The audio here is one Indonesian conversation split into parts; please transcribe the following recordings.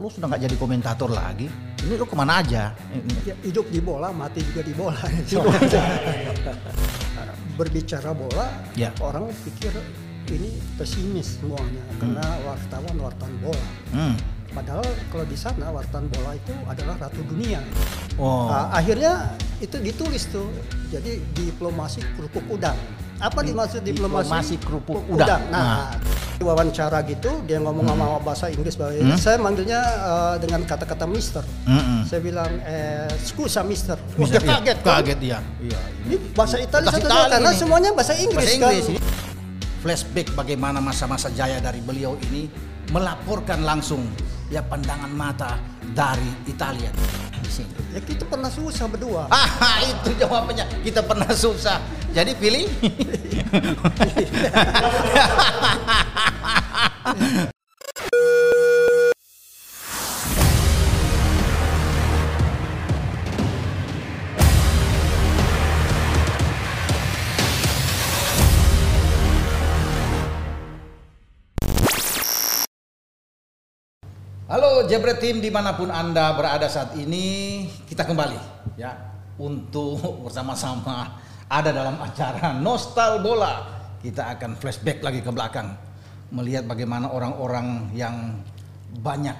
lu sudah nggak jadi komentator lagi? Ini lu ke mana aja? Ya, hidup di bola, mati juga di bola. Berbicara bola, Ya. orang pikir ini pesimis semuanya karena wartawan wartawan bola. Hmm. Padahal kalau di sana wartawan bola itu adalah ratu dunia. Oh. Nah, akhirnya itu ditulis tuh. Jadi diplomasi kerupuk udang. Apa dimaksud diplomasi? Diplomasi kerupuk udang. Nah, wawancara gitu dia ngomong sama bahasa Inggris bahwa Hmm. saya manggilnya eh, dengan kata-kata Mister. Mm-mm. Saya bilang eh scusa Mister. Wah, Bisa dia kaget. kan? Kaget dia. Iya. Ini bahasa Italia satu karena ini. semuanya bahasa Inggris, Bahasa Inggris. kan. Flashback bagaimana masa-masa jaya dari beliau ini melaporkan langsung ya pandangan mata dari Italia. Sini. Ya kita pernah susah berdua. Ah, itu jawabannya. Kita pernah susah. Jadi pilih. Halo Jebret Team di mana pun Anda berada saat ini kita kembali ya untuk bersama-sama ada dalam acara Nostal Bola. Kita akan flashback lagi ke belakang melihat bagaimana orang-orang yang banyak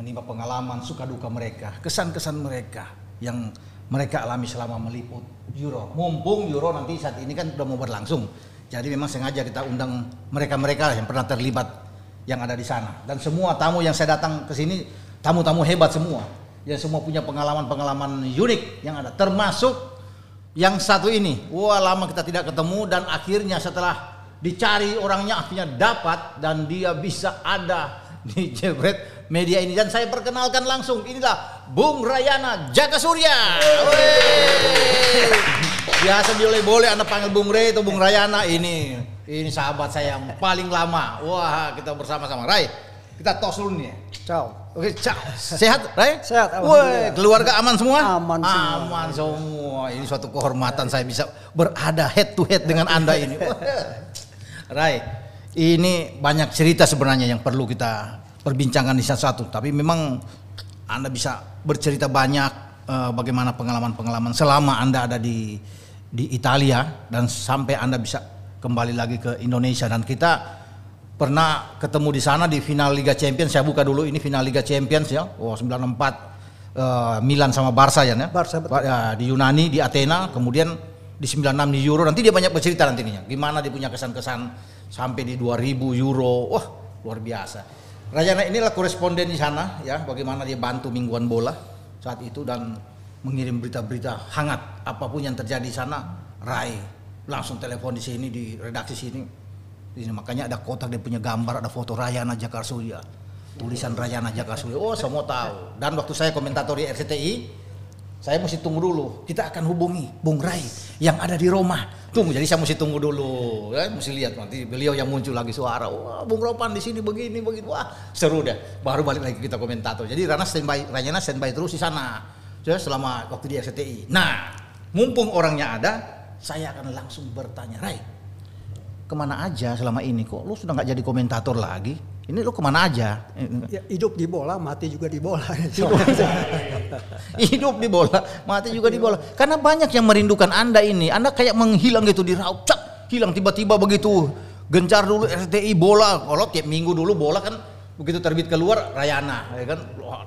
menimba pengalaman suka duka mereka kesan-kesan mereka yang mereka alami selama meliput Euro. Mumpung Euro nanti saat ini kan sudah mau berlangsung. Jadi memang sengaja kita undang mereka-mereka yang pernah terlibat yang ada di sana. Dan semua tamu yang saya datang ke sini tamu-tamu hebat semua. Yang semua punya pengalaman-pengalaman unik yang ada. Termasuk yang satu ini. Wah lama kita tidak ketemu dan akhirnya setelah dicari orangnya akhirnya dapat dan dia bisa ada di Jebret Media ini. Dan saya perkenalkan langsung inilah Bung Rayana Jaka Surya Wey. biasa boleh-boleh anda panggil Bung Ray atau Bung Rayana ini ini sahabat saya yang paling lama wah kita bersama-sama Ray kita tos dulu nih Ciao. Oke, ciao. Sehat, Ray? Sehat, Woi, keluarga aman semua? Aman semua. Aman semua. Ini suatu kehormatan saya bisa berada head to head dengan Anda ini. Ray, ini banyak cerita sebenarnya yang perlu kita perbincangkan di satu-satu, tapi memang Anda bisa bercerita banyak eh, bagaimana pengalaman-pengalaman selama Anda ada di di Italia dan sampai Anda bisa kembali lagi ke Indonesia. Dan kita pernah ketemu di sana di final Liga Champions. Saya buka dulu ini final Liga Champions ya. Oh 94 eh, Milan sama Barca ya? Barca, betul. Ya, di Yunani di Athena kemudian di 96 di Euro. Nanti dia banyak bercerita nantinya gimana dia punya kesan-kesan sampai di 2000 Euro. Wah luar biasa. Rayana inilah koresponden di sana ya. Bagaimana dia bantu mingguan bola saat itu dan mengirim berita-berita hangat apa pun yang terjadi di sana. Rai langsung telepon di sini di redaksi sini. Di makanya ada kotak dia punya gambar ada foto Rayana Jakar Surya tulisan Rayana Jakar Surya oh semua tahu. Dan waktu saya komentator di RCTI saya mesti tunggu dulu. Kita akan hubungi Bung Rai yang ada di Roma tunggu jadi saya mesti tunggu dulu ya mesti lihat nanti beliau yang muncul lagi suara. Wah Bung Ropan di sini begini begitu wah seru deh baru balik lagi kita komentator. Jadi Rana standby Rayana standby terus di sana. Ya, selama waktu di RCTI nah mumpung orangnya ada saya akan langsung bertanya Rai ke mana aja selama ini kok? Lu sudah nggak jadi komentator lagi? Ini lu ke mana aja? Ya, hidup di bola, mati juga di bola. hidup di bola mati juga di bola. Karena banyak yang merindukan anda ini. Anda kayak menghilang gitu di raup hilang. Tiba-tiba begitu gencar dulu RTI bola. Kalau tiap minggu dulu bola kan begitu terbit keluar Rayana ya kan?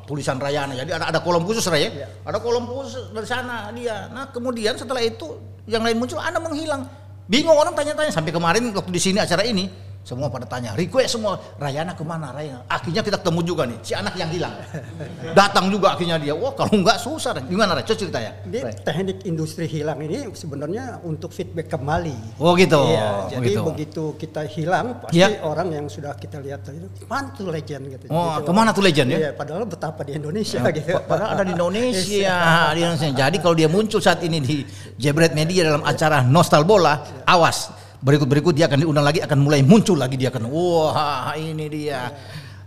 Tulisan Rayana. Jadi ada ada kolom khusus Ray ya? Ada kolom khusus dari sana dia. Nah kemudian setelah itu yang lain muncul anda menghilang. Bingung orang tanya-tanya. Sampai kemarin waktu di sini acara ini semua pada tanya request semua Rayana ke mana Rayana akhirnya kita ketemu juga nih si anak yang hilang datang juga akhirnya dia wah kalau nggak susah Ray. gimana Ray coba cerita ya Jadi teknik industri hilang ini sebenarnya untuk feedback kembali. oh gitu Iya, oh, jadi gitu. begitu kita hilang pasti Iya. orang yang sudah kita lihat tadi mana tuh legend gitu. Oh, Gitu. ke mana tuh legend ya? Iya, padahal betapa di Indonesia gitu. Pa- Padahal ada di Indonesia, di Indonesia. Jadi kalau dia muncul saat ini di Jebret Media dalam acara Nostal Bola, awas. Berikut-berikut dia akan diundang lagi, akan mulai muncul lagi dia akan. Wah, ini dia.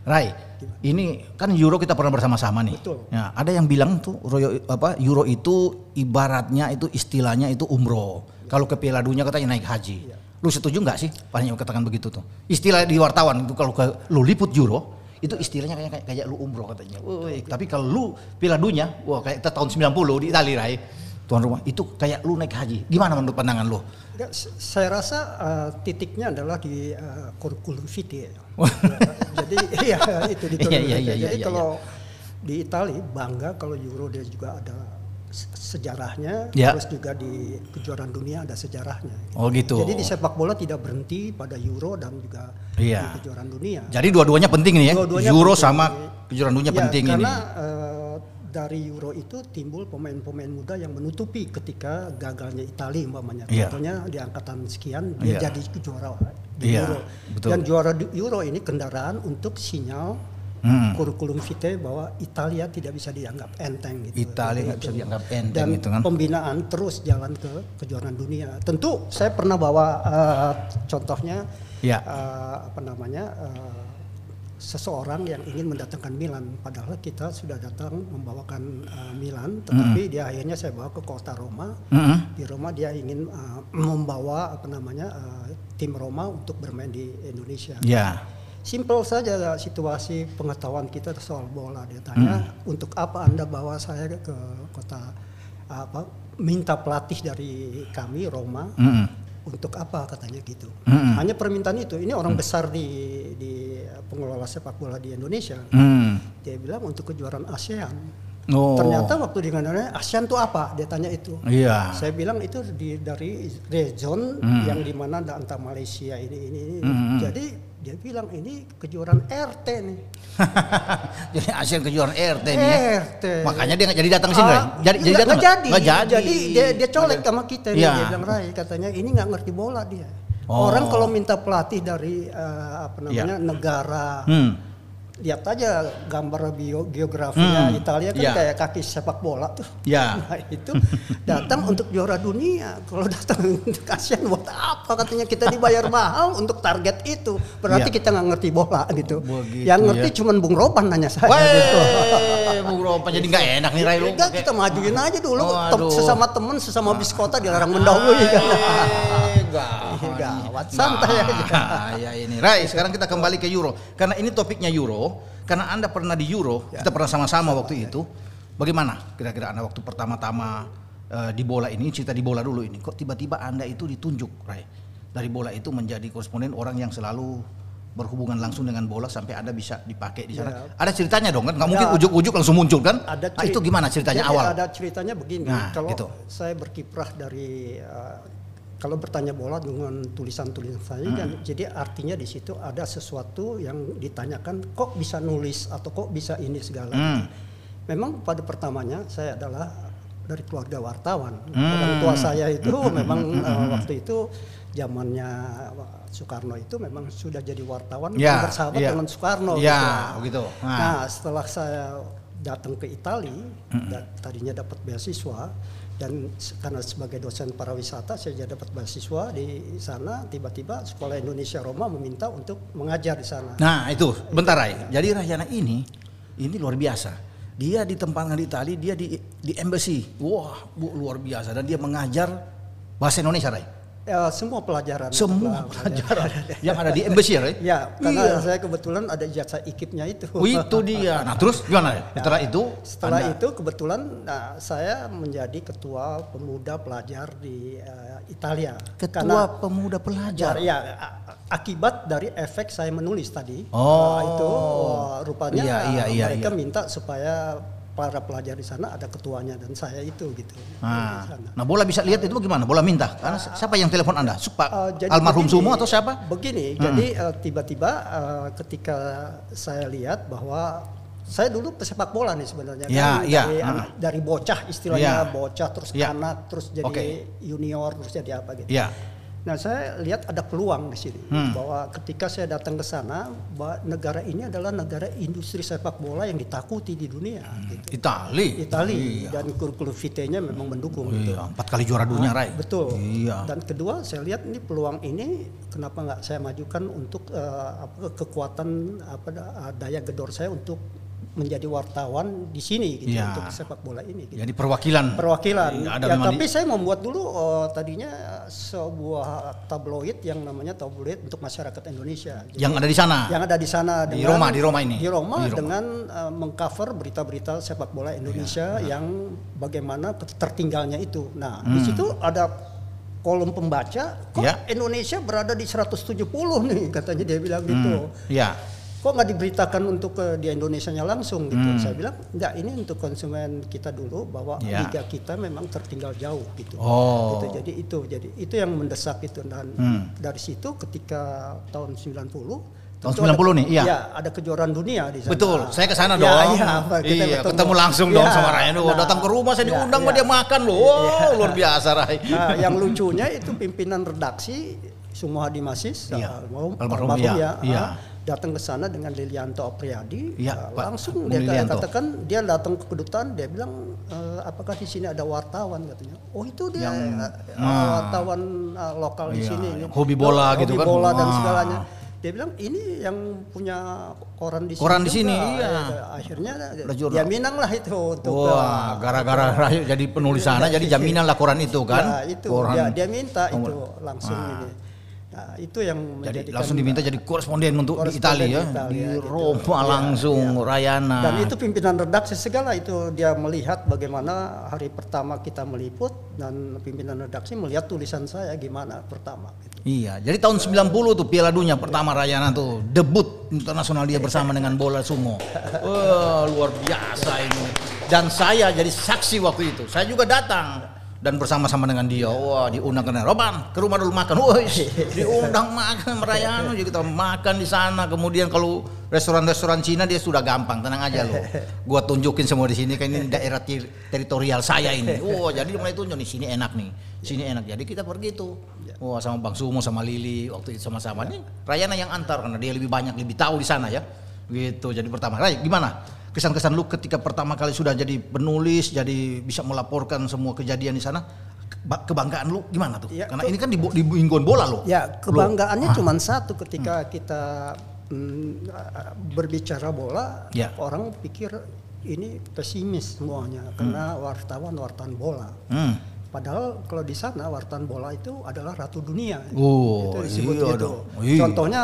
Rai, ini kan Euro kita pernah bersama-sama nih. Betul. Ya, ada yang bilang tuh Euro, apa Euro itu ibaratnya itu istilahnya itu umroh. Kalau ke Piala Dunia katanya naik haji. Lu setuju nggak sih? Yang katakan begitu tuh. Istilah di wartawan itu kalau ke lu liput Euro Itu istilahnya kayak kayak, kayak lu umroh katanya. Woi, tapi kalau lu Piala Dunia, wah kayak tahun 90 di Italia, Rai. Tuan rumah itu kayak lu naik haji. Gimana menurut pandangan lu? Ya, saya rasa uh, titiknya adalah di uh, kurikulum vitae. Jadi iya itu di Iya, iya, iya, Jadi iya, kalau di Italia bangga kalau Euro dia juga ada se- sejarahnya, Ya. terus juga di kejuaraan dunia ada sejarahnya. Oh gitu. Jadi di sepak bola tidak berhenti pada Euro dan juga Iya. di kejuaraan dunia. Jadi dua-duanya penting nih ya. Dua-duanya Euro penting. sama kejuaraan dunia Ya, penting karena ini. eh, dari Euro itu timbul pemain-pemain muda yang menutupi ketika gagalnya Italia umpamanya. Iya. Contohnya di angkatan sekian dia Iya. jadi juara di Iya, Euro. betul. Dan juara di Euro ini kendaraan untuk sinyal Hmm. kurikulum vitae bahwa Italia tidak bisa dianggap enteng gitu. Italia nggak bisa itu. dianggap enteng Dan gitu kan. pembinaan terus jalan ke kejuaraan dunia. Tentu saya pernah bawa eh, contohnya Ya. eh, apa namanya eh, seseorang yang ingin mendatangkan Milan padahal kita sudah datang membawakan eh, Milan tetapi dia akhirnya saya bawa ke kota Roma Mm-mm. di Roma dia ingin eh, membawa apa namanya eh, tim Roma untuk bermain di Indonesia Ya. Simple saja situasi pengetahuan kita soal bola. Dia tanya, untuk apa Anda bawa saya ke kota apa minta pelatih dari kami Roma Mm-mm. untuk apa katanya gitu. Mm-mm. Hanya permintaan itu. Ini orang besar di di pengelola sepak bola di Indonesia. Hmm. Dia bilang untuk kejuaraan ASEAN. Oh. Ternyata waktu di Indonesia ASEAN itu apa? Dia tanya itu. Iya. Saya bilang itu di, dari region Hmm. yang di mana ada antara Malaysia ini ini. ini. Hmm. Jadi dia bilang ini kejuaraan RT nih. Jadi ASEAN kejuaraan RT nih ya. RT. Makanya dia nggak jadi datang sini. Ah, Jadi jadi datang nggak jadi. Nggak jadi. Jadi dia dia colek sama kita nih. Iya. Dia bilang Rai katanya ini nggak ngerti bola dia. Oh. Orang kalau minta pelatih dari eh, apa namanya negara Hmm. lihat aja gambar bio, geografinya Hmm, Italia kan iya. kayak kaki sepak bola tuh. Ya. Nah, itu datang untuk juara dunia. Kalau datang ASEAN buat apa katanya kita dibayar mahal untuk target itu. Berarti Iya. kita nggak ngerti bola gitu. Begitu Yang ngerti ya. cuman Bung Ropan nanya saya gitu. Weh, Bung Ropa jadi nggak enak nih Ray lu. Enggak, kita majuin aja dulu. Tem- Waduh. sesama temen, sesama bis kota dilarang mendahului kan. Gawat. Gawat, santai aja. Ya ini, Rai. Sekarang kita kembali ke Euro. Karena ini topiknya Euro. Karena anda pernah di Euro, Ya. kita pernah sama-sama waktu itu. Bagaimana kira-kira anda waktu pertama-tama eh, di bola ini, cerita di bola dulu ini. Kok tiba-tiba anda itu ditunjuk, Rai? Dari bola itu menjadi koresponden orang yang selalu berhubungan langsung dengan bola sampai anda bisa dipakai di sana. Ya. Ada ceritanya dong kan? Nggak mungkin Ya. ujuk-ujuk langsung muncul kan? Ada nah, itu gimana ceritanya Jadi awal? Ada ceritanya begini. Nah, kalau gitu. saya berkiprah dari uh, kalau bertanya bola dengan tulisan-tulisan saya Hmm. kan jadi artinya di situ ada sesuatu yang ditanyakan kok bisa nulis atau kok bisa ini segala. Hmm. Memang pada pertamanya saya adalah dari keluarga wartawan. Hmm. Orang tua saya itu memang uh, waktu itu zamannya Soekarno itu memang sudah jadi wartawan Ya, bersahabat ya. dengan Soekarno. Ya, gitu. begitu. Nah. Nah, setelah saya datang ke Italia, da- tadinya dapat beasiswa dan karena sebagai dosen pariwisata saya dapat beasiswa di sana. Tiba-tiba Sekolah Indonesia Roma meminta untuk mengajar di sana. Nah itu, bentar Rai. Jadi Rahyana ini, ini luar biasa. Dia ditempatkan di Itali, dia di di embassy. Wah, bu, luar biasa. Dan dia mengajar bahasa Indonesia, Rai. Ya, semua pelajaran. Semua pelajaran yang ada di embassy, ya. Ya, karena Iya. saya kebetulan ada ijazah ikipnya itu. Oh, itu dia. Nah terus gimana? Rai? Setelah itu, Setelah Anda- itu kebetulan nah, saya menjadi ketua pemuda pelajar di eh, Italia. ketua pemuda pelajar. Ya, a- akibat dari efek saya menulis tadi. Oh. Nah, itu rupanya Iya, iya, iya, mereka iya. minta supaya para pelajar di sana ada ketuanya dan saya itu gitu. Nah, nah bola bisa lihat itu gimana? Bola minta. Karena siapa yang telepon Anda? Supa, Uh, jadi almarhum begini, Sumo atau siapa? Begini, Hmm. jadi uh, tiba-tiba uh, ketika saya lihat bahwa saya dulu pesepak bola nih sebenarnya Ya, kan ya, dari, ah. dari bocah istilahnya Ya. bocah terus Ya. anak terus jadi Oke. junior terus jadi apa gitu. Ya. Nah saya lihat ada peluang di sini Hmm. bahwa ketika saya datang ke sana bahwa negara ini adalah negara industri sepak bola yang ditakuti di dunia. Gitu. Itali. Italia Iya. dan kurikulum vitae-nya memang mendukung. gitu. Iya, empat kali juara dunia, Rai. Betul. Iya. Dan kedua saya lihat ini peluang ini kenapa nggak saya majukan untuk eh, apa, kekuatan apa da- daya gedor saya untuk menjadi wartawan di sini gitu Ya. untuk sepak bola ini. Gitu. Jadi perwakilan. Perwakilan. Iya, ada ya, memang tapi di- saya membuat dulu eh, tadinya sebuah tabloid yang namanya tabloid untuk masyarakat Indonesia. Jadi, yang ada di sana. yang ada di sana Di dengan- Roma, di Roma ini. Di Roma, Di Roma. dengan eh, mengcover berita-berita sepak bola Indonesia Iya, yang bagaimana tertinggalnya itu. Nah, Hmm. di situ ada kolom pembaca, kok Ya. Indonesia berada di 170 nih katanya dia bilang gitu. Ya. Kok nggak diberitakan untuk ke di Indonesianya langsung gitu? Hmm. Saya bilang enggak ini untuk konsumen kita dulu bahwa Ya. liga kita memang tertinggal jauh gitu. Oh. Gitu, jadi itu jadi itu yang mendesak itu dan Hmm. dari situ ketika tahun 90 Tahun tentu 90 ada, nih, iya. Ya, ada kejuaraan dunia di sana. Betul, saya ke sana Ya, dong. iya, kita iya, ketemu langsung Ya, dong sama. Oh, nah, datang ke rumah saya ya, diundang sama ya. dia makan loh. Wow, luar biasa Ray. Nah, yang lucunya itu pimpinan redaksi Sumo Hadi Masis, Iya. almarhum, Almarhum, almarhum iya, ya, iya. Datang ke sana dengan Lilianto Apriadi, Iya, ah, Pak langsung dia Lilianto. katakan dia datang ke kedutaan, dia bilang "Eh, apakah di sini ada wartawan katanya. Oh itu dia Yang- eh, nah. wartawan ah, lokal di Iya, sini, yang hobi bola Hobi gitu kan. bola dan Wah. segalanya. Dia bilang ini yang punya koran di sini. Koran di juga." sini, iya. Ya, Akhirnya dia minang lah itu untuk Wah, ah, gara-gara jadi penulis sana jadi jaminan lah koran itu kan. Ya, itu Koran. dia, dia minta itu langsung Ah. ini. Nah, itu yang Jadi langsung diminta jadi koresponden untuk di Italia ya. Italia, Di gitu. Roma Iya, langsung Rayana. dan itu pimpinan redaksi segala itu dia melihat bagaimana hari pertama kita meliput dan pimpinan redaksi melihat tulisan saya gimana pertama gitu. Iya, jadi tahun 90 tuh Piala Dunia pertama Rayana tuh debut internasional dia bersama dengan bola sumo. Wah, luar biasa ini. Dan saya jadi saksi waktu itu. Saya juga datang dan bersama-sama dengan dia. Wah, diundang ke Roban, ke rumah dulu makan. Wah, diundang makan Rayana jadi kita makan di sana. Kemudian kalau restoran-restoran Cina dia sudah gampang, tenang aja loh. Gua tunjukin semua di sini kan ini daerah ter- teritorial saya ini. Wah, jadi mulai tunjuk nih sini enak nih. Sini enak. Jadi kita pergi tuh. Wah sama Bang Sumo sama Lili waktu itu sama-sama nih Rayana yang antar karena dia lebih banyak lebih tahu di sana ya gitu jadi pertama Ray gimana kesan-kesan lu ketika pertama kali sudah jadi penulis jadi bisa melaporkan semua kejadian di sana Keba- kebanggaan lu gimana tuh Ya, karena ke- ini kan di, di bola lo Ya Ah. kebanggaannya cuma satu ketika kita mm, berbicara bola Ya. orang pikir ini pesimis semuanya karena wartawan wartawan bola. hmm. Padahal kalau di sana wartawan bola itu adalah ratu dunia. Oh, itu disebut iya gitu. Iya. Contohnya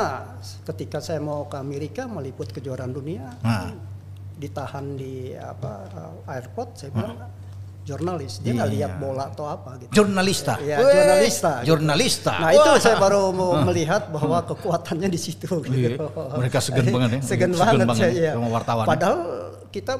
ketika saya mau ke Amerika meliput kejuaraan dunia, Nah. Ditahan di apa uh, airport, saya bilang jurnalis, dia nggak Iya. lihat bola atau apa gitu. jurnalista Iya, Weh, jurnalista. gitu. jurnalista Nah itu Wah. saya baru mau melihat bahwa kekuatannya di situ. Iya, Gitu. mereka segan banget ya. Segan banget banget saya. sama wartawan. Padahal kita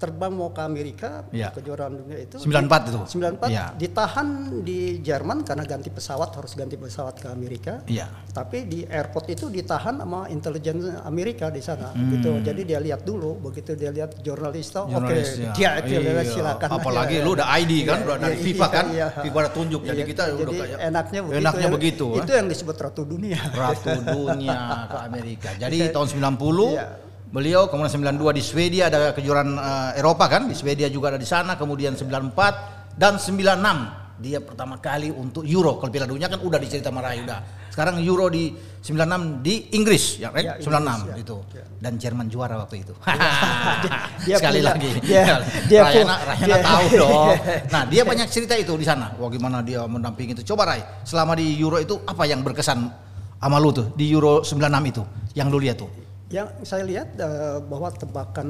terbang mau ke Amerika Iya. kejuaraan dunia itu 94 itu? 94 Iya. ditahan di Jerman karena ganti pesawat harus ganti pesawat ke Amerika. Iya. Tapi di airport itu ditahan sama intelijen Amerika di sana Hmm. gitu. Jadi dia lihat dulu begitu dia lihat jurnalis oke Jurnalis, ya. dia itu Iya. silakan. Apalagi Iya, lu udah ID kan, iya, udah dari iya, FIFA kan, iya. FIFA udah tunjuk. Jadi Iya, kita udah jadi kayak- enaknya begitu. enaknya Yang- begitu, Itu eh. yang disebut ratu dunia. Ratu Dunia ke Amerika. Jadi tahun 90 Iya. Beliau kemudian 92 di Swedia ada kejuaraan eh, Eropa kan, di Swedia juga ada di sana, kemudian 94 dan 96 dia pertama kali untuk Euro. Kalau Piala Dunia kan udah dicerita sama Rai udah. Sekarang Euro di 96 di Inggris ya kan? Ya, Inggris, 96 ya. itu. Ya. Dan Jerman juara waktu itu. dia Sekali punya- lagi. dia- dia Rayana, Rayana dia- tahu dong. Nah, dia banyak cerita itu di sana. Wah, gimana dia mendampingi itu. Coba Rai, selama di Euro itu apa yang berkesan sama lu tuh di Euro 96 itu yang lu lihat tuh? Yang saya lihat eh, bahwa tebakan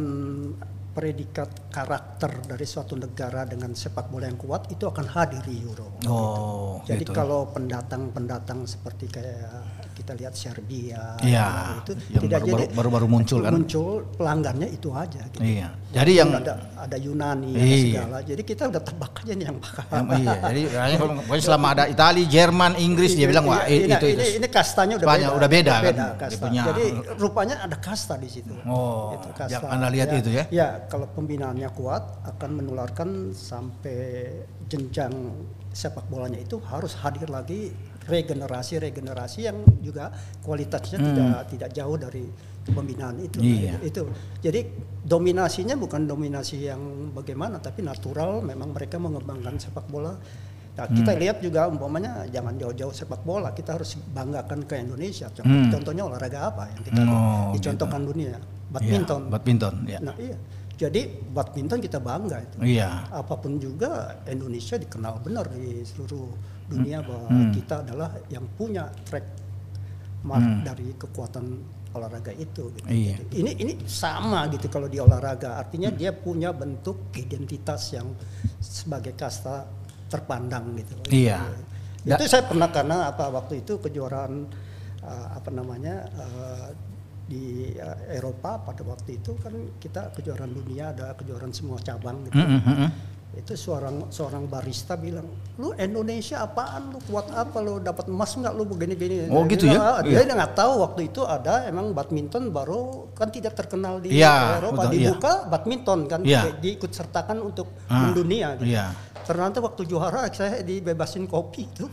predikat karakter dari suatu negara dengan sepak bola yang kuat itu akan hadir di Euro. Oh, Jadi gitu. kalau pendatang-pendatang seperti kayak kita lihat Serbia Iya, itu yang tidak baru- jadi baru- baru muncul kan? Muncul pelanggannya itu aja gitu. Iya. Jadi yang ada ada Yunani ada Iya. segala. Jadi kita udah tebak aja nih yang bakal. iya, jadi kalau pokoknya selama ada Itali, Jerman, Inggris dia bilang wah Iya, itu ini, itu. ini kastanya udah Spanyol beda. udah beda kan? Beda Dia kasta. punya- Jadi rupanya ada kasta di situ. Oh, Itu yang Anda lihat itu ya? Ya, kalau pembinaannya kuat akan menularkan sampai jenjang sepak bolanya itu harus hadir lagi regenerasi regenerasi yang juga kualitasnya tidak tidak jauh dari pembinaan itu. Hmm. Iya. Itu. Jadi dominasinya bukan dominasi yang bagaimana tapi natural memang mereka mengembangkan sepak bola Nah, kita Hmm. lihat juga umpamanya jangan jauh-jauh sepak bola, kita harus banggakan ke Indonesia. Contoh- Hmm. Contohnya olahraga apa yang kita Oh, dicontohkan dunia. badminton. Ya, badminton, ya. Nah iya, jadi badminton kita bangga itu. Iya. Apa pun juga Indonesia dikenal benar di seluruh dunia bahwa Hmm. kita adalah yang punya track mark dari kekuatan olahraga itu. Gitu. Iya. Jadi ini ini sama gitu kalau di olahraga, artinya dia punya bentuk identitas yang sebagai kasta terpandang gitu. Iya. Itu saya pernah karena apa waktu itu kejuaraan uh, apa namanya uh, di uh, Eropa pada waktu itu kan kita kejuaraan dunia ada kejuaraan semua cabang gitu. Mm, mm, mm, mm. Itu seorang seorang barista bilang, "Lu Indonesia apaan lu kuat apa lu dapat emas nggak lu begini-gini." Oh, gitu ya? bilang, Dia Iya. nggak tahu waktu itu ada emang badminton baru kan tidak terkenal di Iya, Eropa betul, iya. dibuka badminton kan Iya. di- diikut sertakan untuk Ah, mendunia gitu. Iya. Ternyata waktu juara saya dibebasin kopi itu.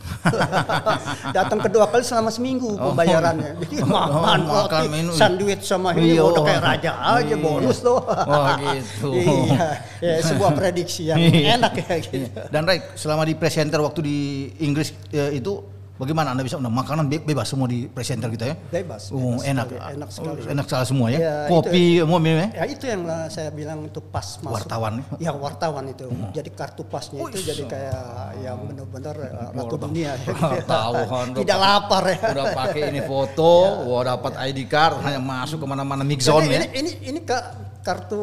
Datang kedua kali selama seminggu pembayarannya. Jadi makan Oh, makan, kopi, minum. sandwich sama ini Iya. udah kayak raja aja Iya. bonus tuh. Wah, gitu. iya, ya, sebuah prediksi yang Iya. enak ya gitu. Dan Ray, selama di presenter waktu di Inggris eh, itu bagaimana Anda bisa nah, makanan be- bebas semua di presenter kita ya? Bebas. Oh, bebas enak. sekali, enak Oh, sekali. enak sekali semua ya. Ya, Kopi, mau minum ya? Ya itu yang saya bilang itu pas masuk. Wartawan. Ya wartawan itu. Jadi kartu pasnya itu jadi kayak yang benar-benar uh, ratu dunia. ya. Wartawan. Tidak lapar ya. Udah pakai ini foto, wah dapat ID card, hanya masuk ke mana-mana mix zone ya. ini, ini ini Kak, kartu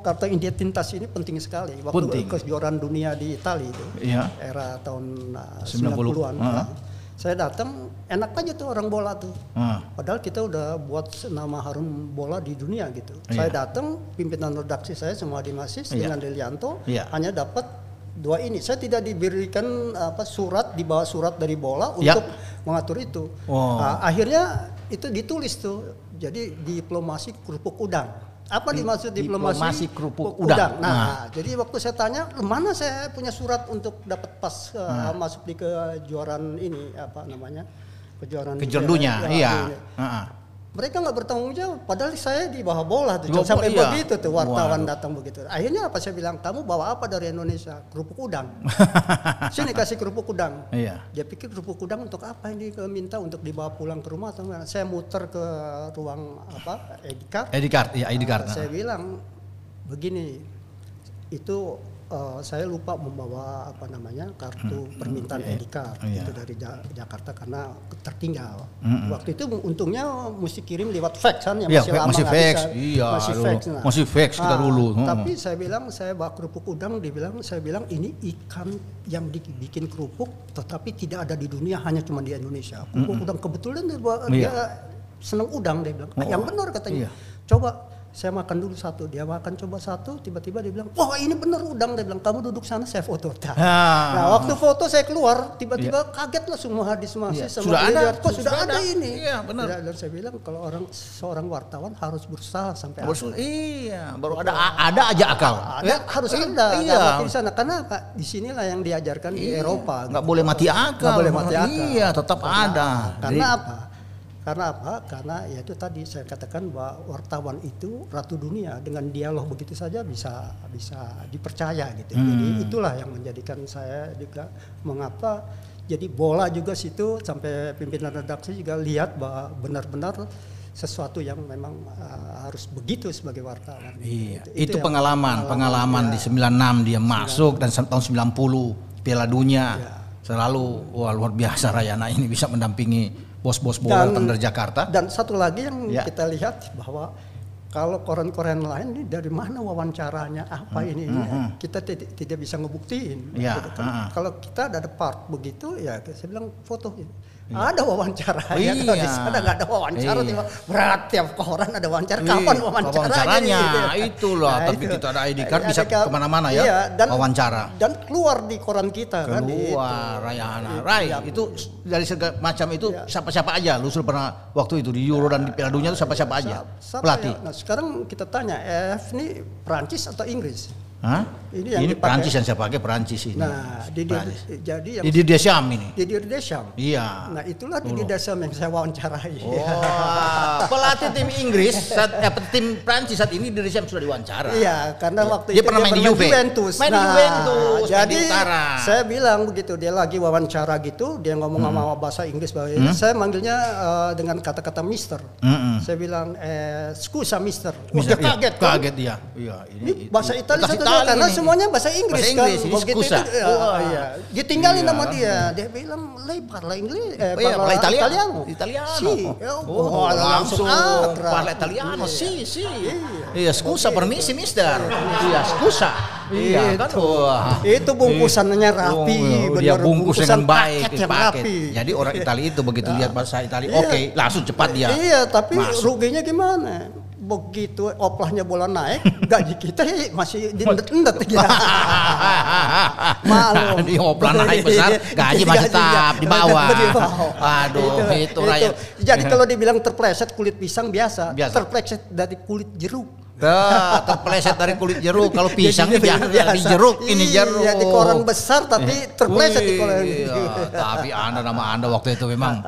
kartu identitas ini penting sekali. Waktu Penting. kejuaraan dunia di Italia itu, Iya. era tahun uh, 90. 90-an. Ah. nah, saya datang enak aja tuh orang bola tuh. Ah. Padahal kita udah buat nama harum bola di dunia gitu. Iya. Saya datang pimpinan redaksi saya semua di Masis Iya. dengan Delianto Iya. hanya dapat dua ini. Saya tidak diberikan apa surat di bawah surat dari bola Ya. untuk mengatur itu. Wow. Nah, akhirnya itu ditulis tuh. Jadi diplomasi kerupuk udang. Apa Di- dimaksud diplomasi diplomasi, kerupuk kerupuk udang. Nah, Nah. jadi waktu saya tanya, mana saya punya surat untuk dapat pas uh, masuk di kejuaraan ini apa namanya? Kejuaraan Kejuaraan dunia, ya, iya. dunia. Ah, ah. Mereka nggak bertanggung jawab, padahal saya di bawah bola tuh. Bawah Sampai iya. begitu tuh wartawan Waduh. datang begitu. Akhirnya apa saya bilang, kamu bawa apa dari Indonesia? Kerupuk udang. Sini kasih kerupuk udang. Iya. Dia pikir kerupuk udang untuk apa ini minta untuk dibawa pulang ke rumah atau enggak? Saya muter ke ruang apa? Edikar. ID card, iya ID card. Uh, saya bilang begini, itu uh, saya lupa membawa apa namanya kartu permintaan iya. ID card Iya. itu dari Ja- Jakarta karena tertinggal. Mm-mm. Waktu itu untungnya mesti kirim lewat fax kan yang Iya, masih fax- lama masih fax. bisa. Iya, masih dulu. fax. Masih fax kita Ah, dulu. Hmm. Tapi saya bilang saya bawa kerupuk udang, dibilang saya bilang ini ikan yang dibikin kerupuk tetapi tidak ada di dunia hanya cuma di Indonesia. Kerupuk udang kebetulan dia, Iya. dia seneng udang dia bilang. "Ah, Oh, yang benar katanya. iya. Coba saya makan dulu satu, dia makan coba satu, tiba-tiba dia bilang, wah ini bener udang, dia bilang kamu duduk sana saya foto. Nah, Ah. nah, waktu foto saya keluar, tiba-tiba kaget lah semua hadis masih Iya. sama Sudah ada, kok sudah, sudah ada, ada. ini. Iya, benar. Dan- Dan saya bilang kalau orang seorang wartawan harus berusaha sampai su- iya, baru ada ada aja akal. Ada, Ya, harus iya, ada, Iya. nggak mati di sana. Karena apa? di sinilah yang diajarkan di Iya. Eropa. Nggak gitu. boleh mati akal. Nggak boleh mati akal. Iya, tetap Karena- ada. Karena Jadi- apa? Karena apa? Karena ya itu tadi saya katakan bahwa wartawan itu ratu dunia dengan dialog begitu saja bisa bisa dipercaya gitu. Hmm. Jadi itulah yang menjadikan saya juga mengapa jadi bola juga situ sampai pimpinan redaksi juga lihat bahwa benar-benar sesuatu yang memang uh, harus begitu sebagai wartawan. Iya, Itu- itu, yang pengalaman, pengalaman ya. di 96 dia masuk dan tahun 90 Piala Dunia. Iya. Selalu wah luar biasa Rayana ini bisa mendampingi bos-bos bola datang dari Jakarta. Dan satu lagi yang Ya. kita lihat bahwa kalau koran-koran lain ini dari mana wawancaranya apa ini kita tidak tidak bisa ngebuktiin. Hmm, Ya, gitu kan. ah. Kalau kita ada part begitu ya saya bilang foto ada wawancara Oh, ya kalau di iya. sana nggak ada wawancara Iya. tiba berat tiap koran ada wawancara Iya, kapan wawancaranya wawancaranya? gitu ya. Itulah, tapi kita ada ID card bisa ke mana-mana ya, iya, dan, wawancara. dan keluar di koran kita kan itu. Keluar Rayana. Ray, Iya. itu dari segala macam itu Iya. siapa-siapa aja. Lu sudah pernah waktu itu di Euro dan di Piala Dunia itu siapa-siapa aja Siapa pelatih. ya? Nah sekarang kita tanya, EF ini Prancis atau Inggris? Hah? Ini yang ini dipakai. Perancis yang saya pakai Perancis ini. Nah, di, Perancis. jadi yang Di Deschamps ini. Didier Deschamps. Iya. Nah, itulah Didier Deschamps yang saya wawancarai. Wah, pelatih tim Inggris saat eh, tim Prancis saat ini dari sudah diwawancara. Iya, karena waktu Dia itu pernah main di Juve. Juventus. Main di Juventus, main jadi di saya bilang begitu, dia lagi wawancara gitu, dia ngomong sama Hmm. bahasa Inggris bahwa saya manggilnya eh, dengan kata-kata Mister. Mm-mm. Saya bilang eh scusa Mister. Wah, Bisa dia kaget kan? Kaget dia. Iya, Ini bahasa Italia Karena ini. semuanya bahasa Inggris, Bahasa Inggris, kan. Begitu itu, ya, Wah. iya. Ditinggalin Iya. sama dia. Dia bilang, "Lei parla Inggris, eh, Oh iya, parla Italiano. Italiano." Italiano. Sì. Ya, Oh, oh, langsung akrab. parla Italiano. Sì, sì. Iya, scusa permisi, Mister. Iya, scusa. Iya, kan wah. Itu bungkusannya rapi, Oh, dia bungkus bungkusan dengan baik, paket yang paket. rapi. Jadi orang Italia itu begitu lihat bahasa Italia, Iya. oke, langsung cepat dia. Iya, tapi ruginya gimana? Begitu oplahnya bola naik, gaji kita ya masih diendet-endet ya. Malu. Di oplah naik besar, gaji masih tetap di bawah. Di bawah. Aduh, itu rakyat. Jadi kalau dibilang terpleset kulit pisang biasa, Biasa. terpleset dari kulit jeruk. Tuh, terpeleset dari kulit jeruk. Kalau pisang ini Jadinya biasa, di jeruk, ini Iya, jeruk. di koran besar tapi terpleset di koran. Iya, tapi anda nama anda waktu itu memang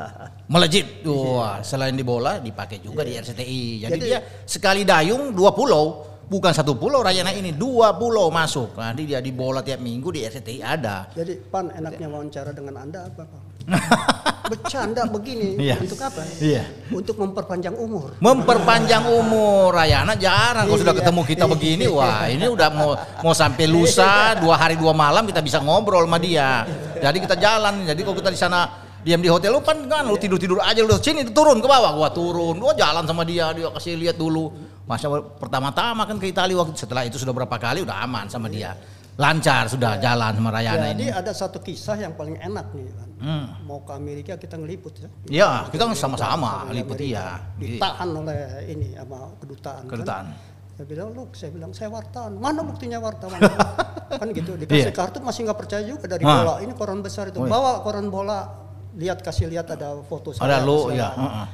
melejit. Wah, selain di bola dipakai juga di RCTI. Jadi, Jadi- dia sekali dayung dua pulau. Bukan satu pulau Rayana ini dua pulau masuk. Nanti dia di bola tiap minggu di RCTI ada. Jadi pan enaknya wawancara dengan anda apa pak? Bercanda begini Iya. untuk apa? Iya. Untuk memperpanjang umur. Memperpanjang umur Rayana jarang kalau sudah Iya. ketemu kita begini wah ini udah mau mau sampai lusa dua hari dua malam kita bisa ngobrol sama dia jadi kita jalan jadi kalau kita di sana diam di hotel lu kan kan lu tidur tidur aja lu sini turun ke bawah gua turun gua jalan sama dia dia kasih lihat dulu masa pertama-tama kan ke Italia waktu setelah itu sudah berapa kali udah aman sama dia lancar sudah jalan sama Rayana Jadi ini ada satu kisah yang paling enak nih kan. Hmm. Mau ke Amerika kita ngeliput ya. ya kita kan sama-sama Di liput Amerika. iya Ditahan oleh ini sama kedutaan. kan. kedutaan Saya bilang, lu, saya bilang, saya wartawan. Mana buktinya wartawan? kan gitu, dikasih Iya. kartu masih nggak percaya juga dari bola. Ini koran besar itu. Oh, iya. Bawa koran bola, lihat kasih lihat ada foto saya. ada lu saya. ya heeh.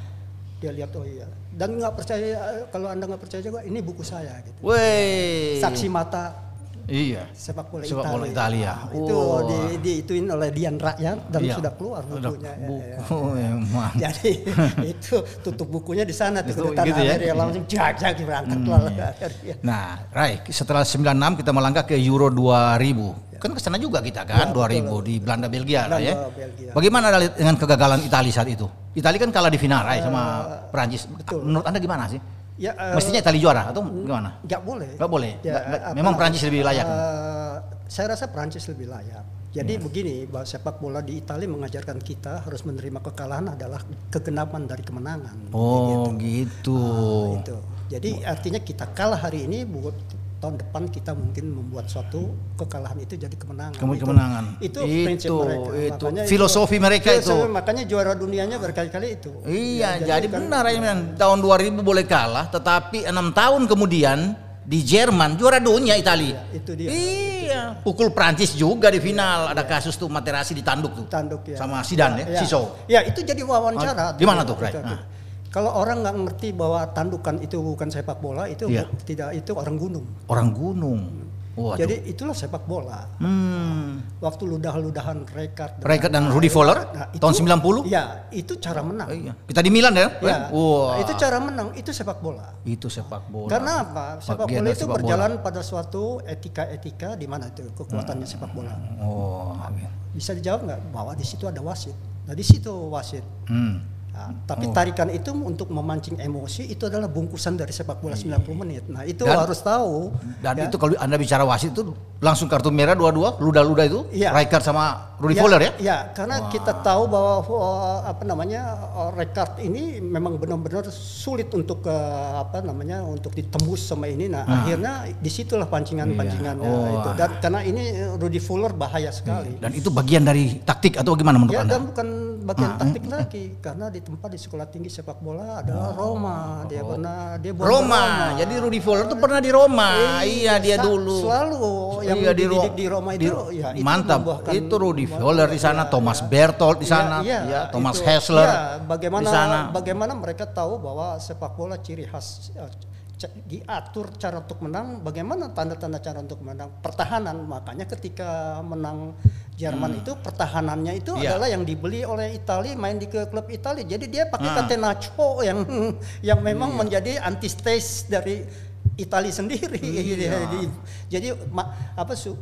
Dia lihat, oh iya. Dan nggak percaya, kalau anda nggak percaya juga, ini buku saya. Gitu. Weh. Saksi mata Iya. sepak bola Sepak Italia. bola Italia. Ah, Itu Oh. di, diituin oleh Dian Rakyat dan Iya. sudah keluar Udah bukunya. ya, ya. buku emang. Jadi itu tutup bukunya di sana tuh Itu kedutaan gitu ya? Amerika langsung jak jak berangkat Hmm, lah. iya. Nah, Rai, setelah 96 kita melangkah ke Euro 2000. Kan ke sana juga kita kan, Ya, 2000 di Belanda Belgia lah Belanda, ya. Belgia. Bagaimana dengan kegagalan Italia saat itu? Italia kan kalah di final Rai sama Perancis. Eh, betul. Menurut Anda gimana sih? Ya, eh, Mestinya Italia juara atau gimana? nggak boleh. Nggak boleh? Ya, nggak- apa memang Perancis lebih layak? eh, saya rasa Perancis lebih layak. Jadi Ya. begini, bahwa sepak bola di Italia mengajarkan kita harus menerima kekalahan adalah kegenapan dari kemenangan. Oh, gitu. Ah, itu. Jadi artinya kita kalah hari ini buat tahun depan kita mungkin membuat suatu kekalahan itu jadi kemenangan. Kemen- Itu- kemenangan. Itu, Itu, prinsip mereka. itu. Makanya Filosofi mereka itu. filosofi, Makanya juara dunianya berkali-kali itu. Iya, Ya, jadi, kan- benar Rayman. Tahun 2000 boleh kalah, tetapi enam tahun kemudian di Jerman juara dunia Italia. Iya, itu dia. Iya, pukul Prancis juga di final. Ada kasus tuh Materazzi ditanduk tuh. tanduk ya. Sama Zidane ya, Siso. Ya itu jadi wawancara. Oh, di mana tuh, Itu- Ray? itu- Ah. Kalau orang nggak ngerti bahwa tandukan itu bukan sepak bola, itu Iya. tidak itu orang gunung. Orang gunung. Waduh. Jadi itulah sepak bola. hmm. Waktu ludah-ludahan Rekard. Rijkaard dan Rudi Voller tahun 90? Iya, itu cara menang. Iya. Kita di Milan ya? Ya, Wah. itu cara menang, itu sepak bola. Itu sepak bola. Karena apa? Sepak Bagian bola itu sepak bola. berjalan pada suatu etika-etika di mana itu kekuatannya sepak bola. Oh. Bisa dijawab nggak bahwa di situ ada wasit? Nah di situ wasit. Hmm. Nah, Oh. tapi tarikan itu untuk memancing emosi itu adalah bungkusan dari sepak bola 90 menit. Nah itu Dan- harus tahu. Dan ya. itu kalau Anda bicara wasit itu langsung kartu merah dua-dua, luda-luda itu? Iya. Rijkaard sama Rudi Ya, Voller ya? Ya, karena kita tahu bahwa uh, apa namanya uh, Rekard ini memang benar-benar sulit untuk uh, apa namanya untuk ditembus sama ini. Nah, akhirnya di situlah pancingan-pancingannya Iya. Oh. itu. Dan karena ini Rudy Fuller bahaya sekali. Dan itu bagian dari taktik atau gimana menurut Ya Anda? dan bukan bagian taktik lagi karena di tempat di sekolah tinggi sepak bola adalah Roma. Dia pernah dia Oh. Roma. Jadi Rudi Voller tuh pernah di Roma. iya, dia dulu. Selalu yang Iya, di di Roma di itu Ro- ya itu mantap. Itu Rudi membuahkan- Voller di sana, ya, Thomas ya. Bertolt di Iya, sana, iya, ya, Thomas itu. Hessler Iya, bagaimana di sana. bagaimana mereka tahu bahwa sepak bola ciri khas eh, diatur cara untuk menang, bagaimana tanda-tanda cara untuk menang pertahanan. Makanya ketika menang Jerman itu pertahanannya itu Iya. adalah yang dibeli oleh Italia main di klub Italia. Jadi dia pakai Ah. Catenaccio yang yang memang Iya. menjadi antithesis dari Italia sendiri. Iya. Jadi, jadi ma- apa su,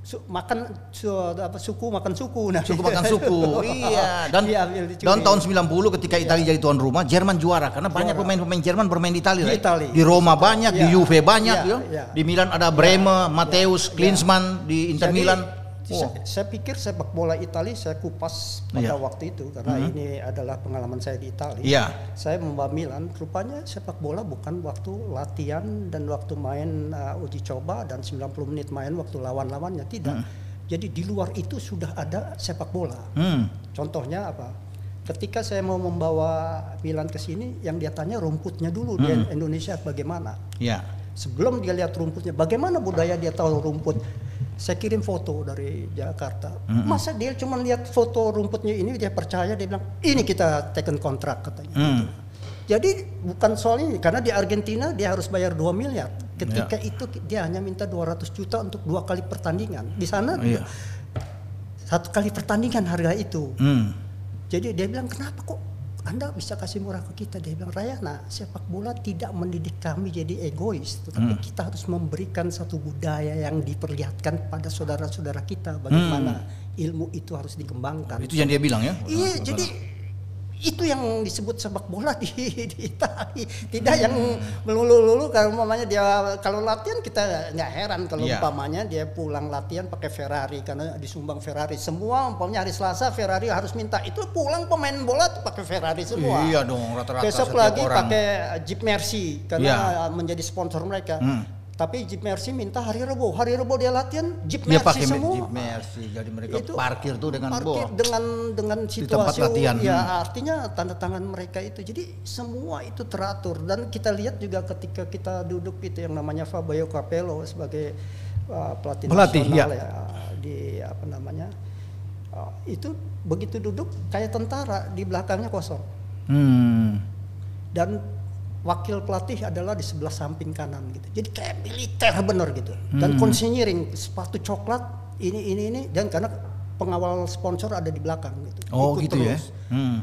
su- makan su, apa suku makan suku nah Suku makan suku. iya. Dan Diambil, dicuri. dan tahun 90 ketika Italia jadi tuan rumah, Jerman juara karena banyak Juara. pemain-pemain Jerman bermain di Italia. Di right? Italia. Di Roma banyak, di Iya. Juve banyak, Iya, ya. iya. Di Milan ada Bremer, Mateus, Klinsmann di Inter Jadi, Milan. Saya, Wow. saya pikir sepak bola Italia saya kupas pada Iya. waktu itu karena ini adalah pengalaman saya di Italia. Iya. Saya membawa Milan, rupanya sepak bola bukan waktu latihan dan waktu main uh, uji coba dan 90 menit main waktu lawan-lawannya tidak. Jadi di luar itu sudah ada sepak bola. Hmm. Contohnya apa? Ketika saya mau membawa Milan ke sini, yang dia tanya rumputnya dulu di Indonesia bagaimana. Iya. Sebelum dia lihat rumputnya, bagaimana budaya dia tahu rumput? Saya kirim foto dari Jakarta. Masa dia cuma lihat foto rumputnya ini dia percaya dia bilang ini kita taken kontrak katanya. Hmm. Jadi bukan soal ini karena di Argentina dia harus bayar 2 miliar. Ketika itu dia hanya minta 200 juta untuk dua kali pertandingan. Di sana Iya. satu kali pertandingan harga itu. Hmm. Jadi dia bilang kenapa kok anda bisa kasih murah ke kita? Dia bilang Rayana sepak bola tidak mendidik kami jadi egois, tetapi Hmm. kita harus memberikan satu budaya yang diperlihatkan pada saudara-saudara kita bagaimana ilmu itu harus dikembangkan. Itu yang dia bilang ya. Iya, jadi itu yang disebut sepak bola di, di Itali. Tidak yang melulu-lulu kalau umpamanya dia kalau latihan kita nggak heran kalau Iya. umpamanya dia pulang latihan pakai Ferrari karena disumbang Ferrari semua umpamanya hari Selasa Ferrari harus minta itu pulang pemain bola tuh pakai Ferrari semua. Iya dong rata-rata Besok lagi orang. pakai Jeep Mercy karena Iya. menjadi sponsor mereka. Hmm. Tapi Jeep Mercy minta hari Rebo, hari Rebo dia latihan Jeep Dia Mercy pakai semua. Jeep Mercy. Jadi mereka Itu parkir tuh dengan parkir bola. dengan dengan Di tempat situasi latihan, ya artinya tanda tangan mereka itu jadi semua itu teratur dan kita lihat juga ketika kita duduk itu yang namanya Fabio Capello sebagai uh, pelatih, Pelatih, nasional ya. ya di apa namanya uh, itu begitu duduk kayak tentara di belakangnya kosong Hmm. dan wakil pelatih adalah di sebelah samping kanan gitu. Jadi kayak militer bener gitu. Dan Hmm. konsinyiring sepatu coklat ini ini ini dan karena pengawal sponsor ada di belakang gitu. Oh Ikut gitu ya. terus. Hmm.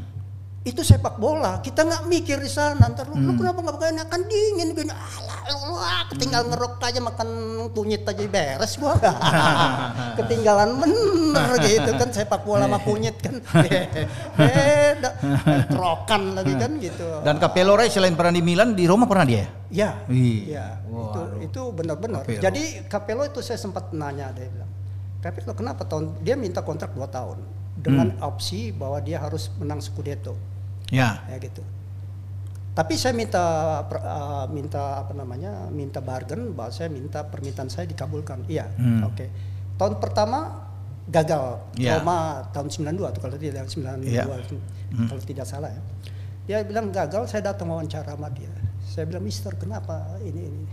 Itu sepak bola. Kita nggak mikir di sana. Ntar lu, lu Hmm. kenapa nggak pakai kan dingin gini. Alah, lu, ah, ketinggal ngerok aja makan kunyit aja beres gua. Ketinggalan bener gitu kan sepak bola sama kunyit kan. Beda. Kerokan lagi kan gitu. Dan Capello selain pernah di Milan, di Roma pernah dia? Ya, Wih. ya, itu Waduh. itu benar-benar. Capello. Jadi Capello itu saya sempat nanya dia bilang, Capello kenapa tahun dia minta kontrak 2 tahun dengan Hmm. opsi bahwa dia harus menang Scudetto, Ya. ya gitu. Tapi saya minta uh, minta apa namanya minta bargain bahwa saya minta permintaan saya dikabulkan. Iya, Hmm. oke. Tahun pertama gagal. Roma tahun 92 tuh kalau tidak 92 Iya. kalau tidak salah ya. Dia bilang gagal, saya datang wawancara sama dia. Saya bilang, Mister, kenapa ini ini?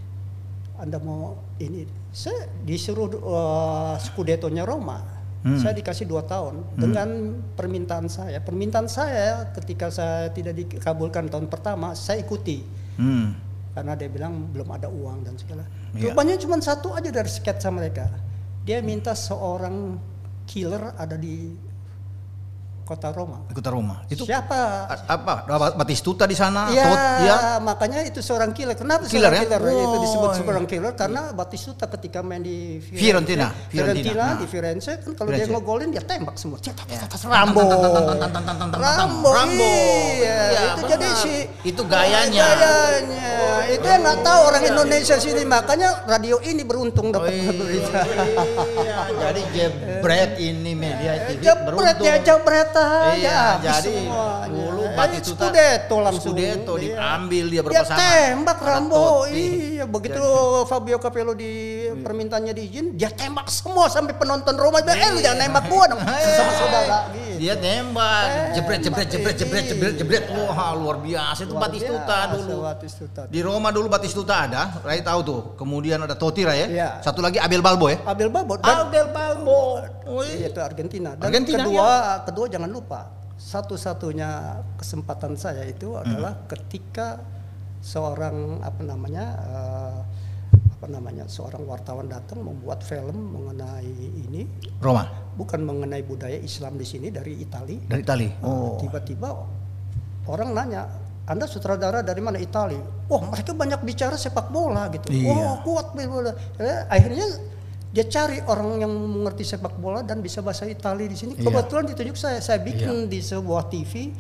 Anda mau ini? Saya disuruh uh, Scudetto-nya Roma. Hmm. Saya dikasih dua tahun dengan permintaan saya. Permintaan saya ketika saya tidak dikabulkan tahun pertama, saya ikuti Hmm. karena dia bilang belum ada uang dan segala. Iya. Rupanya cuma satu aja dari sketsa mereka. Dia minta seorang killer ada di kota Roma. Kota Roma. Itu Siapa? apa? Batistuta di sana? Iya, ya? makanya itu seorang killer. Kenapa Killer seorang ya? killer? itu Oh, disebut iya. seorang killer karena Batistuta ketika main di Fiorentina, Fiorentina, Fiorentina. di Firenze kan kalau dia Firenze. ngegolin dia tembak semua. Ya. Rambo. Rambo. Rambo. Iya, Iya, itu benar. jadi si Itu gayanya. Gayanya. Itu yang nggak tahu orang Indonesia sini makanya radio ini beruntung dapat Iya, berita. jadi jebret ini media TV Jebret ya, jebret Iya, habis jadi semuanya. dulu Eh, Batistuta Scudetto langsung. Scudetto Iya. diambil dia Dia berpasangan. tembak Ada Rambo. Totti. Iya, begitu Fabio Capello di permintaannya diizin, dia tembak semua sampai penonton Roma bilang, "Eh, lu jangan nembak gua dong." Sama saudara gitu. Dia nembak, jebret jebret jebret jebret jebret jebret. Iya. Wah, luar biasa itu Batistuta dulu. Batistuta. Di Roma dulu Batistuta ada, Rai tahu tuh. Kemudian ada Totti ya. Iya. Satu lagi Abel Balbo ya. Abel Balbo Abel Balbo. Oh, Iya, iya. itu Argentina. Dan Argentina, kedua, kedua jangan lupa, satu-satunya kesempatan saya itu adalah Hmm. ketika seorang apa namanya uh, apa namanya seorang wartawan datang membuat film mengenai ini Roma bukan mengenai budaya Islam di sini dari Itali. dari Itali. Nah, Oh. Tiba-tiba orang nanya, Anda sutradara dari mana Itali? Wah mereka banyak bicara sepak bola gitu. Iya. Wah kuat bola. Eh, Akhirnya dia cari orang yang mengerti sepak bola dan bisa bahasa Itali di sini. Iya. Kebetulan ditunjuk saya, saya bikin di sebuah TV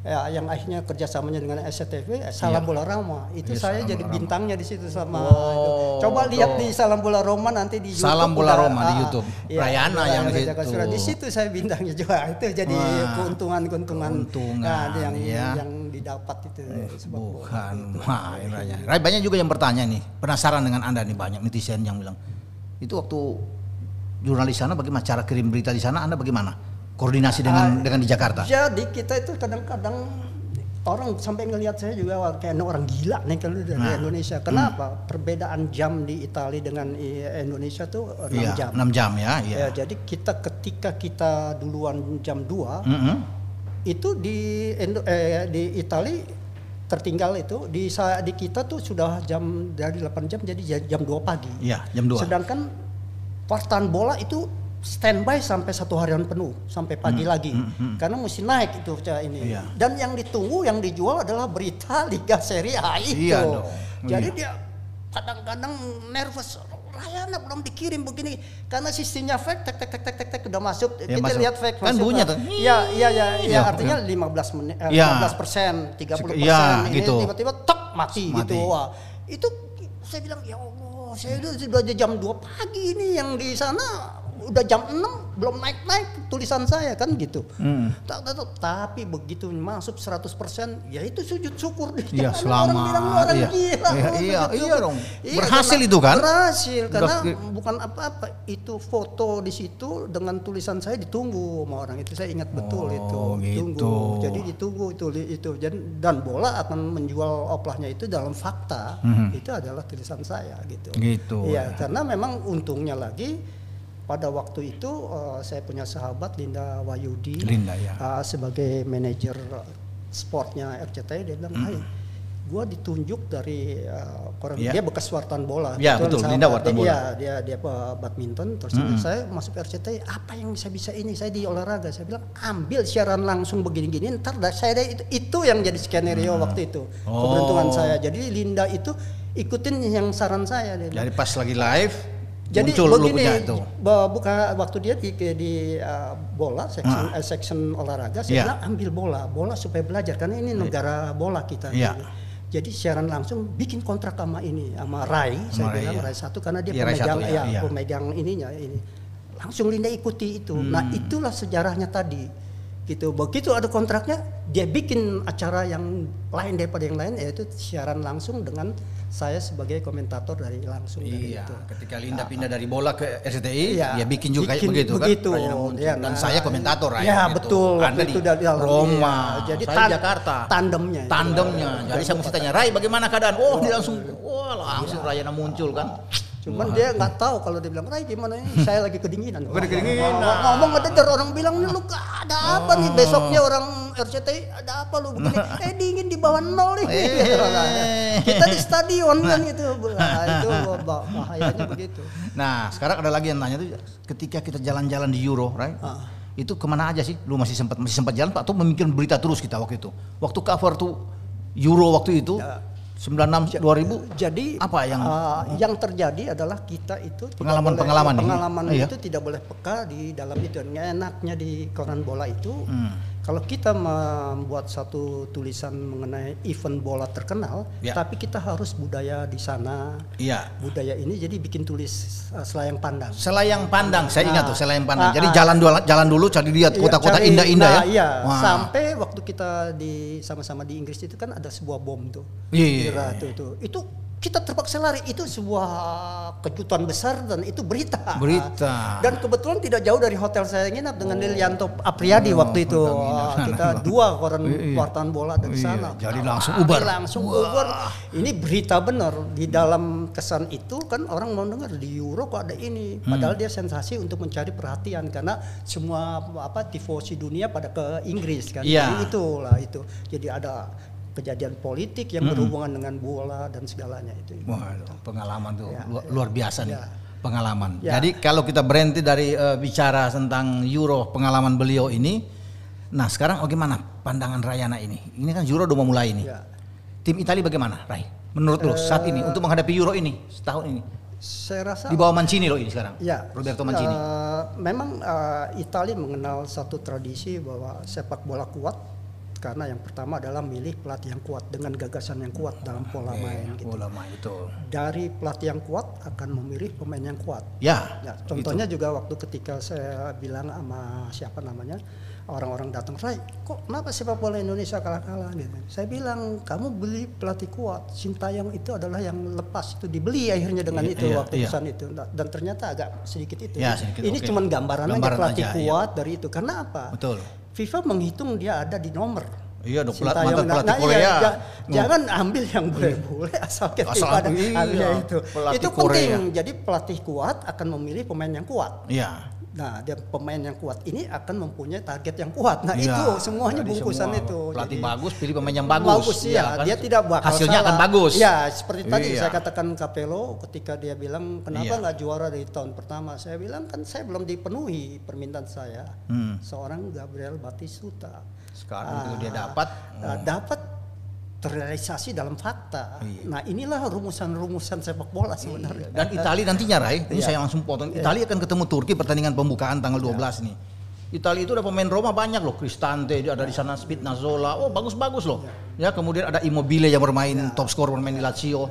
ya, yang akhirnya kerjasamanya dengan SCTV, eh, Salam Iya. Bola Roma. Itu Iya, saya jadi Roma. bintangnya di situ sama. Oh, itu. Coba lihat di Salam Bola Roma nanti di YouTube. Salam Bola udah, Roma di ah, YouTube. iya, Rayana yang di situ. Surat. Di situ saya bintangnya juga. Itu jadi Wah, keuntungan-keuntungan keuntungan, nah, yang ya. yang didapat itu bola. Bukan, main. Ray, banyak juga yang bertanya nih, penasaran dengan anda nih banyak netizen yang bilang itu waktu jurnalis sana bagaimana cara kirim berita di sana anda bagaimana koordinasi dengan dengan di Jakarta? Jadi kita itu kadang-kadang orang sampai ngelihat saya juga wah, kayak orang gila nih kalau dari Nah, Indonesia. Kenapa? Perbedaan jam di Italia dengan Indonesia tuh 6 Iya, jam. 6 jam ya, iya. Ya, jadi kita ketika kita duluan jam 2 Mm-mm. itu di eh, di Itali tertinggal itu di di kita tuh sudah jam dari 8 jam jadi ja- jam 2 pagi. Iya, jam 2. Sedangkan partan bola itu standby sampai satu harian penuh sampai pagi lagi karena mesti naik itu ini. Hmm, Iya. Dan yang ditunggu yang dijual adalah berita Liga Serie A itu. Iya dong. Jadi Iya. dia kadang-kadang nervous. Rayana belum dikirim begini karena sistemnya fake tek tek tek tek tek, tek udah masuk Ya, kita masuk. lihat fake Kan masuk. bunyi Nah, tuh. Iya iya iya Iya, ya, artinya 15 menit eh, Iya. 15 persen 30 persen Iya, ini gitu. tiba-tiba tok mati, Mati. gitu wah itu saya bilang ya Allah saya itu sudah jam 2 pagi ini yang di sana udah jam 6 belum naik-naik tulisan saya kan gitu. Hmm. Tapi begitu masuk 100% ya itu sujud syukur. Iya, Jangan selamat, Orang iya. gila. Iya, iya, iya dong. Berhasil karena- itu kan? Berhasil karena Udah- bukan apa-apa itu foto di situ dengan tulisan saya ditunggu sama orang itu saya ingat betul Oh, itu gitu. ditunggu jadi ditunggu itu itu dan dan bola akan menjual oplahnya itu dalam fakta Mhm. itu adalah tulisan saya gitu Gitu, iya ya. karena memang untungnya lagi pada waktu itu eh, saya punya sahabat Linda Wayudi Linda, ya. eh, sebagai manajer sportnya RCTI dia bilang hai gua ditunjuk dari eh, koran Iya. dia bekas wartawan bola Iya, Kebetulan betul. sahabat Linda wartawan dia, bola. Iya, dia dia apa, badminton terus saya masuk RCTI apa yang saya bisa ini saya di olahraga saya bilang ambil siaran langsung begini-gini ntar dah saya deh itu itu yang jadi skenario waktu itu Oh. keberuntungan saya jadi Linda itu ikutin yang saran saya dia. Jadi pas lagi live Jadi muncul begini, itu. buka waktu dia di di uh, bola section eh, section olahraga saya Iya. bilang ambil bola, bola supaya belajar karena ini negara bola kita. Iya. gitu. Jadi siaran langsung bikin kontrak sama ini sama Rai, saya Rai, bilang iya. Rai satu karena dia Iya, Rai pemegang satu, ya, iya, iya. pemegang ininya ini. Langsung Linda ikuti itu. Nah, Hmm. itulah sejarahnya tadi. Gitu. Begitu ada kontraknya, dia bikin acara yang lain daripada yang lain yaitu siaran langsung dengan saya sebagai komentator dari langsung dari Iya, itu. ketika Linda pindah dari bola ke RCTI, Iya. dia bikin juga kayak Bikin begitu, begitu, kan? Rayana muncul. iya, Dan nah, saya komentator Ya gitu. betul. Anda di itu dari Roma, iya. Jadi saya tan- Jakarta. Tandemnya. Tandemnya. Iya. Jadi saya mesti tanya, Rai bagaimana keadaan? Oh, dia langsung, wah langsung Rayana muncul kan. Cuman dia nggak tahu kalau dia bilang Rai gimana ini saya lagi kedinginan. Lagi kedinginan. Ngomong- Ngomong ada der orang bilang lu ada apa nih besoknya orang RCTI ada apa lu begini? eh dingin di bawah nol nih. Eh. Kita di stadion kan itu. Nah, itu bah- bahayanya begitu. Nah, sekarang ada lagi yang nanya tuh, ketika kita jalan-jalan di Euro, Rai, Ah. itu ke mana aja sih? Lu masih sempat masih sempat jalan Pak? Atau memikir berita terus kita waktu itu? Waktu cover tuh Euro waktu itu, Ya. 96 2000 Jadi Apa yang- uh, yang terjadi adalah kita itu Pengalaman-pengalaman boleh, pengalaman Oh, iya? itu tidak boleh peka di dalam itu. Enaknya di koran bola itu Hmm. Kalau kita membuat satu tulisan mengenai event bola terkenal, Ya. tapi kita harus budaya di sana, Iya. budaya ini jadi bikin tulis uh, selayang pandang. Selayang pandang, saya ingat Nah, tuh selayang pandang. ah, Jadi ah. jalan dulu, jalan dulu cari lihat Iya, kota-kota indah-indah nah, ya. Iya, Wah. sampai waktu kita di sama-sama di Inggris itu kan ada sebuah bom tuh. Iya, iya, iya. tuh, tuh. Itu kita terpaksa lari itu sebuah kejutan besar dan itu berita. Berita. Dan kebetulan tidak jauh dari hotel saya nginap dengan Lilianto Apriadi Oh, waktu itu. kita nginap sana. kita dua koran Iya, iya. wartawan bola dari Iya, sana. jadi langsung Lari ubar. Langsung Wah. ubar. Ini berita benar di dalam kesan itu kan orang mau dengar di Euro kok ada ini. Hmm. Padahal dia sensasi untuk mencari perhatian karena semua apa tifosi dunia pada ke Inggris kan. Iya. Jadi itulah itu. Jadi ada kejadian politik yang berhubungan dengan bola dan segalanya itu. Wah, pengalaman tuh Ya, luar, luar biasa nih. Ya. Pengalaman. Ya. Jadi kalau kita berhenti dari eh, bicara tentang Euro pengalaman beliau ini, nah sekarang bagaimana pandangan Rayana ini? Ini kan Euro udah mau mulai ini. Ya. Tim Italia bagaimana, Ray? Menurut lo saat ini untuk menghadapi Euro ini setahun ini Saya rasa di bawah Mancini loh ini sekarang. Ya, Roberto Mancini. eh, memang eh, Italia mengenal satu tradisi bahwa sepak bola kuat karena yang pertama adalah milih pelatih yang kuat dengan gagasan yang kuat dalam pola main gitu. Bola main itu. Dari pelatih yang kuat akan memilih pemain yang kuat. Ya. Ya, contohnya juga waktu ketika saya bilang sama siapa namanya orang-orang datang, Ray, kok kenapa sepak bola Indonesia kalah-kalah gitu? Saya bilang kamu beli pelatih kuat, Sintayong itu adalah yang lepas itu dibeli akhirnya dengan Iya, itu iya, waktu iya. pesan itu dan ternyata agak sedikit itu. Ya, sedikit, Ini oke. cuman gambaran, Gambaran aja pelatih aja, iya. kuat dari itu. Karena apa? Betul. FIFA menghitung dia ada di nomor. Iya dong, pelat- Sintayong. mantan pelatih nah, Korea. iya, ja- Hmm. jangan ambil yang boleh-boleh asal kita Asal pada iya, itu. pelatih Itu Korea. penting. Jadi pelatih kuat akan memilih pemain yang kuat. Iya. Nah, dia pemain yang kuat ini akan mempunyai target yang kuat. Nah, Iya. itu semuanya Jadi bungkusan semua itu. Pelatih Jadi, bagus, pilih pemain yang bagus. Bagus Iya ya, kan? dia tidak bakal Hasilnya salah. akan bagus. Ya, seperti tadi Iya. saya katakan Capello ketika dia bilang kenapa Iya. nggak juara dari tahun pertama. Saya bilang kan saya belum dipenuhi permintaan saya. Hmm. Seorang Gabriel Batistuta. Sekarang itu Ah, dia dapat. ah, dapat terrealisasi dalam fakta. Iya. Nah, inilah rumusan-rumusan sepak bola sebenarnya. Dan Italia nantinya Rai, ini Iya. saya langsung potong. Italia akan ketemu Turki pertandingan pembukaan tanggal 12 nih. Italia itu ada pemain Roma banyak loh, Cristante ada di sana, Spinazzola. Oh, bagus-bagus loh. Ya, kemudian ada Immobile yang bermain top skor bermain di Lazio.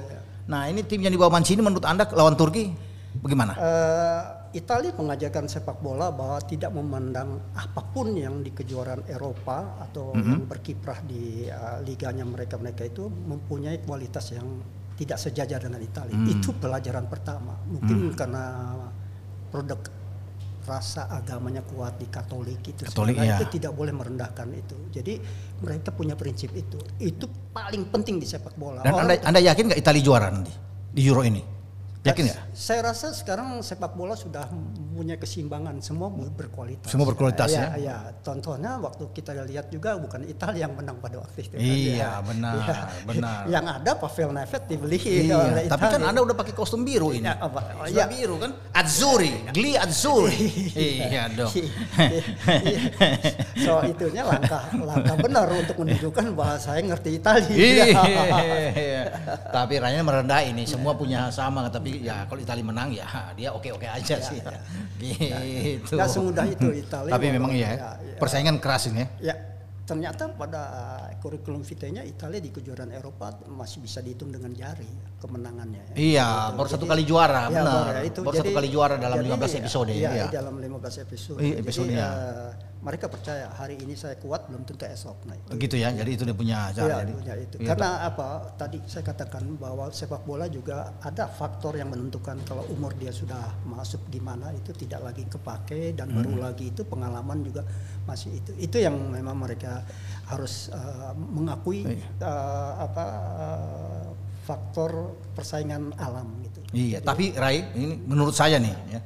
Nah, ini tim yang di bawah Mancini menurut Anda lawan Turki bagaimana? Eh, Italia mengajarkan sepak bola bahwa tidak memandang apa pun yang di kejuaraan Eropa atau Mhm. yang berkiprah di eh, liganya mereka-mereka itu mempunyai kualitas yang tidak sejajar dengan Italia. Hmm. Itu pelajaran pertama. Mungkin karena produk rasa agamanya kuat di Katolik itu Katolik, iya. itu tidak boleh merendahkan itu. Jadi mereka punya prinsip itu. Itu paling penting di sepak bola. Dan Orang- Anda, anda yakin nggak Italia juara nanti di Euro ini? Yakin nggak? Saya rasa sekarang sepak bola sudah mempunyai keseimbangan, semua berkualitas. Semua berkualitas, ya? Ya, contohnya waktu kita lihat juga bukan Italia yang menang pada waktu itu. kan, Iya, ya. benar, Ya. Benar. Yang ada Pavel Nedved dibeli Iya, oleh tapi kan Italia. Anda udah pakai kostum biru ini. Ya, apa? Oh, iya. biru kan? Azzurri, Gli Azzurri. iya dong. Iya. so itunya langkah langkah benar untuk menunjukkan bahwa saya ngerti Italia. Iya. tapi Ryan merendah ini semua punya sama tapi ya kalau Italia menang ya dia oke-oke aja sih. gitu. Nggak semudah itu Italia. Tapi memang iya, Ya, ya. persaingan keras ini ya. Ya, ternyata pada kurikulum vitae-nya Italia di kejuaraan Eropa masih bisa dihitung dengan jari kemenangannya. ya. Iya, Gitu. baru satu Jadi- kali juara, Ya, benar. baru, ya, itu. Baru satu Jadi- kali juara dalam jadi, 15 episode, Iya, iya. dalam 15 episode. Iya, Jadi, episodenya. eh, mereka percaya hari ini saya kuat belum tentu esok. Nah, itu. Gitu ya. Jadi itu dia punya Iya, cara. punya itu. Iya, Karena apa? Tadi saya katakan bahwa sepak bola juga ada faktor yang menentukan kalau umur dia sudah masuk gimana itu tidak lagi kepake dan Hmm. baru lagi itu pengalaman juga masih itu. Itu yang memang mereka harus uh, mengakui Iya. uh, apa uh, faktor persaingan alam gitu. Iya, tapi Rai, ini menurut saya nih ya.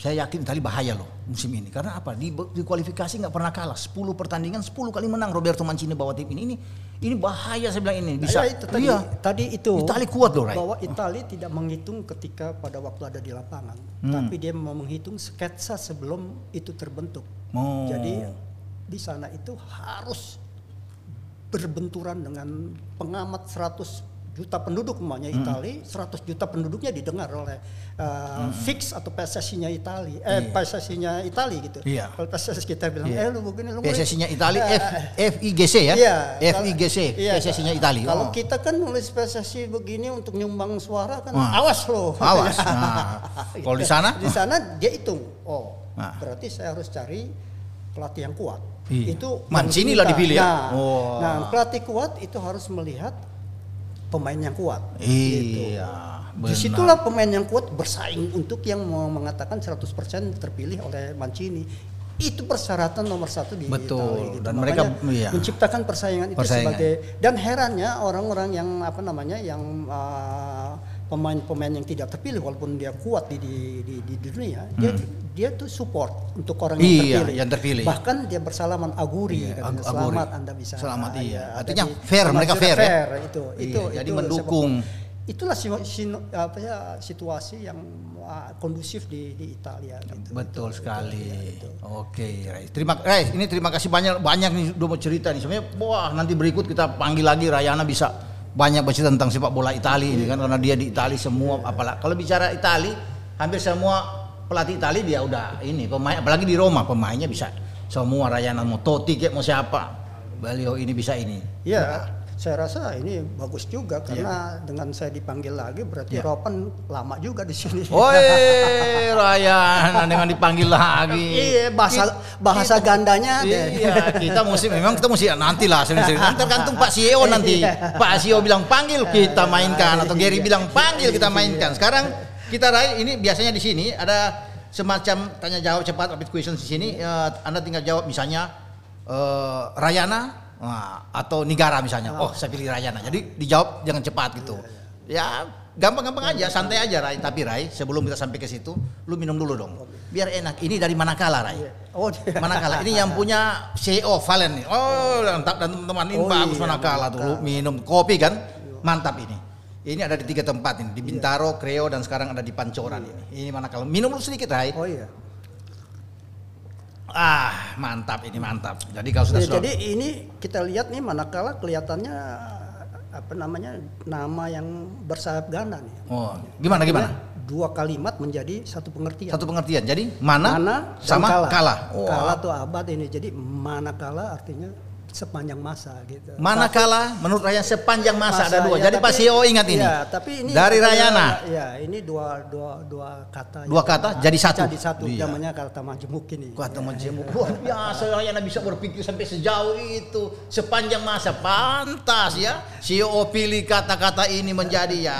Saya yakin Italia bahaya loh musim ini. Karena apa? Di, di kualifikasi nggak pernah kalah. 10 pertandingan 10 kali menang Roberto Mancini bawa tim ini. Ini ini bahaya saya bilang ini. Bisa Nah, ya, itu tadi, iya. tadi itu Italia kuat loh, Rai. bahwa Italia tidak menghitung ketika pada waktu ada di lapangan, Hmm. tapi dia mau menghitung sketsa sebelum itu terbentuk. Oh. Jadi di sana itu harus berbenturan dengan pengamat 100 juta penduduk umpamanya Hmm. Italia, 100 juta penduduknya didengar oleh uh, fix atau PSSI-nya Italia, eh Iya. PSSI-nya Italia gitu. Iya. Kalau PSSI kita bilang, Iya. eh lu begini lu begini." PSSI-nya Italia Eh, F, FIGC ya? Iya. FIGC, Iya, PSSI-nya Italia. Kalau Oh. kita kan nulis PSSI begini untuk nyumbang suara kan Wah. awas loh. Awas. Nah, kalau di sana? Di sana dia hitung. Oh, Nah. berarti saya harus cari pelatih yang kuat. Iya. Itu Mancini lah dipilih ya? Nah, Wah. nah, pelatih kuat itu harus melihat pemain yang kuat. Iya. benar. Di situlah pemain yang kuat bersaing untuk yang mau mengatakan 100% terpilih oleh Mancini. Itu persyaratan nomor satu di Betul. Italia gitu. Dan Makanya mereka, iya. menciptakan persaingan itu Persaingan. sebagai dan herannya orang-orang yang apa namanya yang uh, pemain-pemain yang tidak terpilih walaupun dia kuat di di di, di dunia dia dia tuh support untuk orang yang Hmm. Iya, terpilih. yang terpilih. Bahkan dia bersalaman aguri Iya, ag- selamat aguri. Anda bisa. Selamat, iya. ya, Artinya jadi fair, mereka sudah fair ya? itu. Iya, itu jadi itu mendukung. sepak- itulah si- si- apa ya situasi yang ah, kondusif di di Italia gitu. Betul Itu- sekali. itu, ya, itu. Oke, Rai. Terima Rai, ini terima kasih banyak banyak nih udah mau cerita nih. Sebenarnya wah nanti berikut kita panggil lagi Rayana bisa banyak bercerita tentang sepak bola Italia ini kan karena dia di Italia semua apalah. Kalau bicara Italia hampir semua pelatih Italia dia udah ini pemain apalagi di Roma pemainnya bisa semua Rayana mau Totti kayak mau siapa. Beliau ini bisa ini. Ya, saya rasa ini bagus juga Iya. karena dengan saya dipanggil lagi berarti Ya. Ropan lama juga di sini. Woi, Rayana dengan dipanggil lagi. Iya, bahasa bahasa gandanya deh. Iya, kita mesti memang kita mesti nanti lah sering-sering. Nanti tergantung Pak CEO nanti. Iya. Pak CEO bilang panggil kita mainkan atau Gary bilang panggil kita mainkan. Sekarang kita Rai ini biasanya di sini ada semacam tanya jawab cepat rapid question di sini. Eh, anda tinggal jawab misalnya eh, Rayana Wah, atau Nigara misalnya. Oh, saya pilih Rayana. Jadi dijawab jangan cepat gitu. Ya, gampang-gampang aja, santai aja Rai. Tapi Rai, sebelum kita sampai ke situ, lu minum dulu dong. Biar enak. Ini dari Manakala Rai. Oh, dia. Manakala ini yang punya CEO Valen nih. Oh, mantap dan teman-teman ini Oh, bagus iya, Manakala tuh. Lu minum kopi kan? Mantap ini. Ini ada di tiga tempat ini, di Bintaro, Kreo dan sekarang ada di Pancoran ini. Ini Manakala. Minum dulu sedikit, Rai. Oh iya. Ah, mantap ini mantap. Jadi kalau sudah Ya, jadi ini kita lihat nih manakala kelihatannya apa namanya nama yang bersayap ganda nih. Oh, gimana gimana? Dua kalimat menjadi satu pengertian. Satu pengertian. Jadi mana, mana sama kala. kala. Oh, Kala tuh abad ini. Jadi manakala artinya sepanjang masa gitu. Manakala menurut Rayana sepanjang masa, ada dua. ya, Jadi Pak tapi- CEO ingat ini. Iya, tapi ini Dari Rayana. Ya, ini dua dua dua kata. Dua kata jadi satu. Jadi satu. Iya. Namanya kata majemuk ini. Kuat teman jemu. Luar biasa Rayana bisa berpikir sampai sejauh itu. Sepanjang masa pantas ya. CEO pilih kata-kata ini menjadi ya.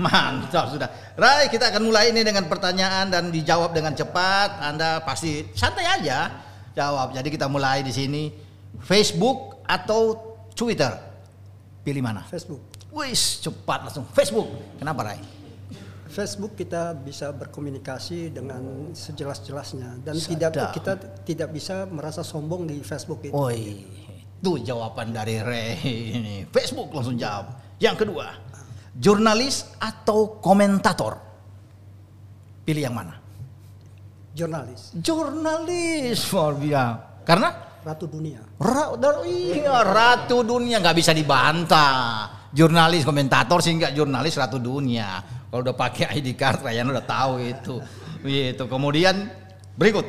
Mantap sudah. Rai, kita akan mulai ini dengan pertanyaan dan dijawab dengan cepat. Anda pasti santai aja jawab. Jadi kita mulai di sini. Facebook atau Twitter? Pilih mana? Facebook. Wis, cepat langsung. Facebook. Kenapa, Rai? Facebook kita bisa berkomunikasi dengan sejelas-jelasnya dan tidak kita tidak bisa merasa sombong di Facebook itu. Oi, itu jawaban dari Ray ini. Facebook langsung jawab. Yang kedua, jurnalis atau komentator? Pilih yang mana? Jurnalis, Jurnalis, biasa. Karena ratu dunia. Ra, iya, ratu dunia nggak bisa dibantah. Jurnalis, komentator sih nggak jurnalis ratu dunia. Kalau udah pakai ID card, Ryan udah tahu itu. Itu. Kemudian berikut,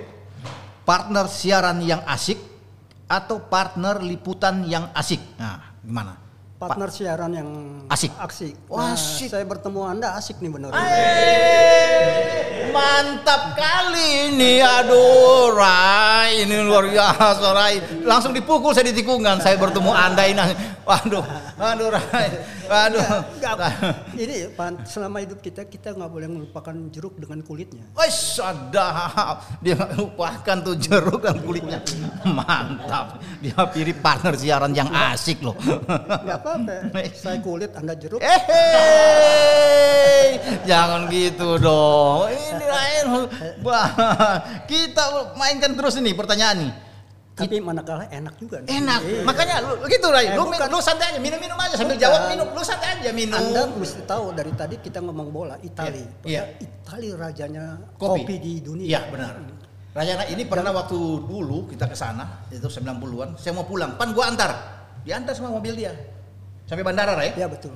partner siaran yang asik atau partner liputan yang asik. Nah, gimana? Partner siaran yang Asik. Asik. Wah, Nah, asik. saya bertemu Anda asik nih benar. Mantap kali ini, aduh, Rai, ini luar biasa, Rai. Langsung dipukul saya di tikungan, saya bertemu anda ini, waduh, aduh, Rai, waduh. Nggak, ini selama hidup kita kita nggak boleh melupakan jeruk dengan kulitnya. Wes, sadap, dia lupakan tuh jeruk dan kulitnya, mantap. Dia pilih partner siaran yang asik loh. Nggak apa-apa. Saya kulit, Anda jeruk. Eh, hey, jangan gitu dong. Ini lain. Wah, kita mainkan terus ini pertanyaan nih. Tapi manakala enak juga. nih. Enak. Iya. Makanya lu gitu Rai. Eh, Lu, bukan. lu santai aja, minum-minum aja sambil Bukan. jawab minum. Lu santai aja minum. Anda mesti tahu dari tadi kita ngomong bola Itali. Iya. Itali rajanya Kopi. kopi, di dunia. Iya, benar. Rayana ini pernah waktu dulu kita ke sana, itu 90-an, saya mau pulang, pan gua antar. Diantar sama mobil dia. Sampai bandara, Rai. Ya betul.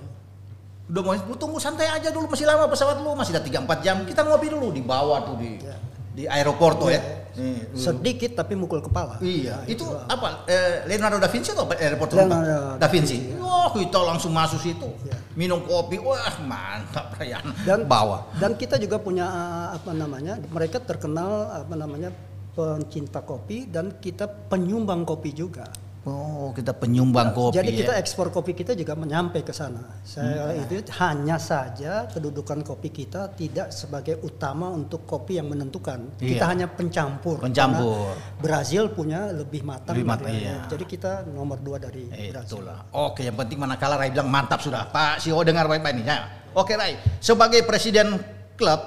Udah mau lu tunggu santai aja dulu masih lama pesawat lu masih ada 3 4 jam. Kita ngopi dulu di bawah tuh di Iya. di aeroporto ya. Nih, dulu. Sedikit tapi mukul kepala. Iya, Nah, itu apa? Eh, Leonardo da Vinci atau airport Leonardo da Vinci. Wah, kita langsung masuk situ. Iya. Minum kopi. Wah, mantap Rayana. dan bawa. dan kita juga punya uh, apa namanya mereka terkenal apa namanya pencinta kopi dan kita penyumbang kopi juga Oh, kita penyumbang kopi. jadi ya. kita ekspor kopi kita juga menyampai ke sana saya Hmm. itu hanya saja kedudukan kopi kita tidak sebagai utama untuk kopi yang menentukan kita Iya. hanya pencampur Pencampur. Brazil punya lebih matang Lebih matang, iya. jadi kita nomor dua dari Brazil Itulah. Oke, yang penting manakala Ray bilang mantap sudah. Pak CEO dengar baik-baik nih. Ya. Oke, Rai. Sebagai presiden klub,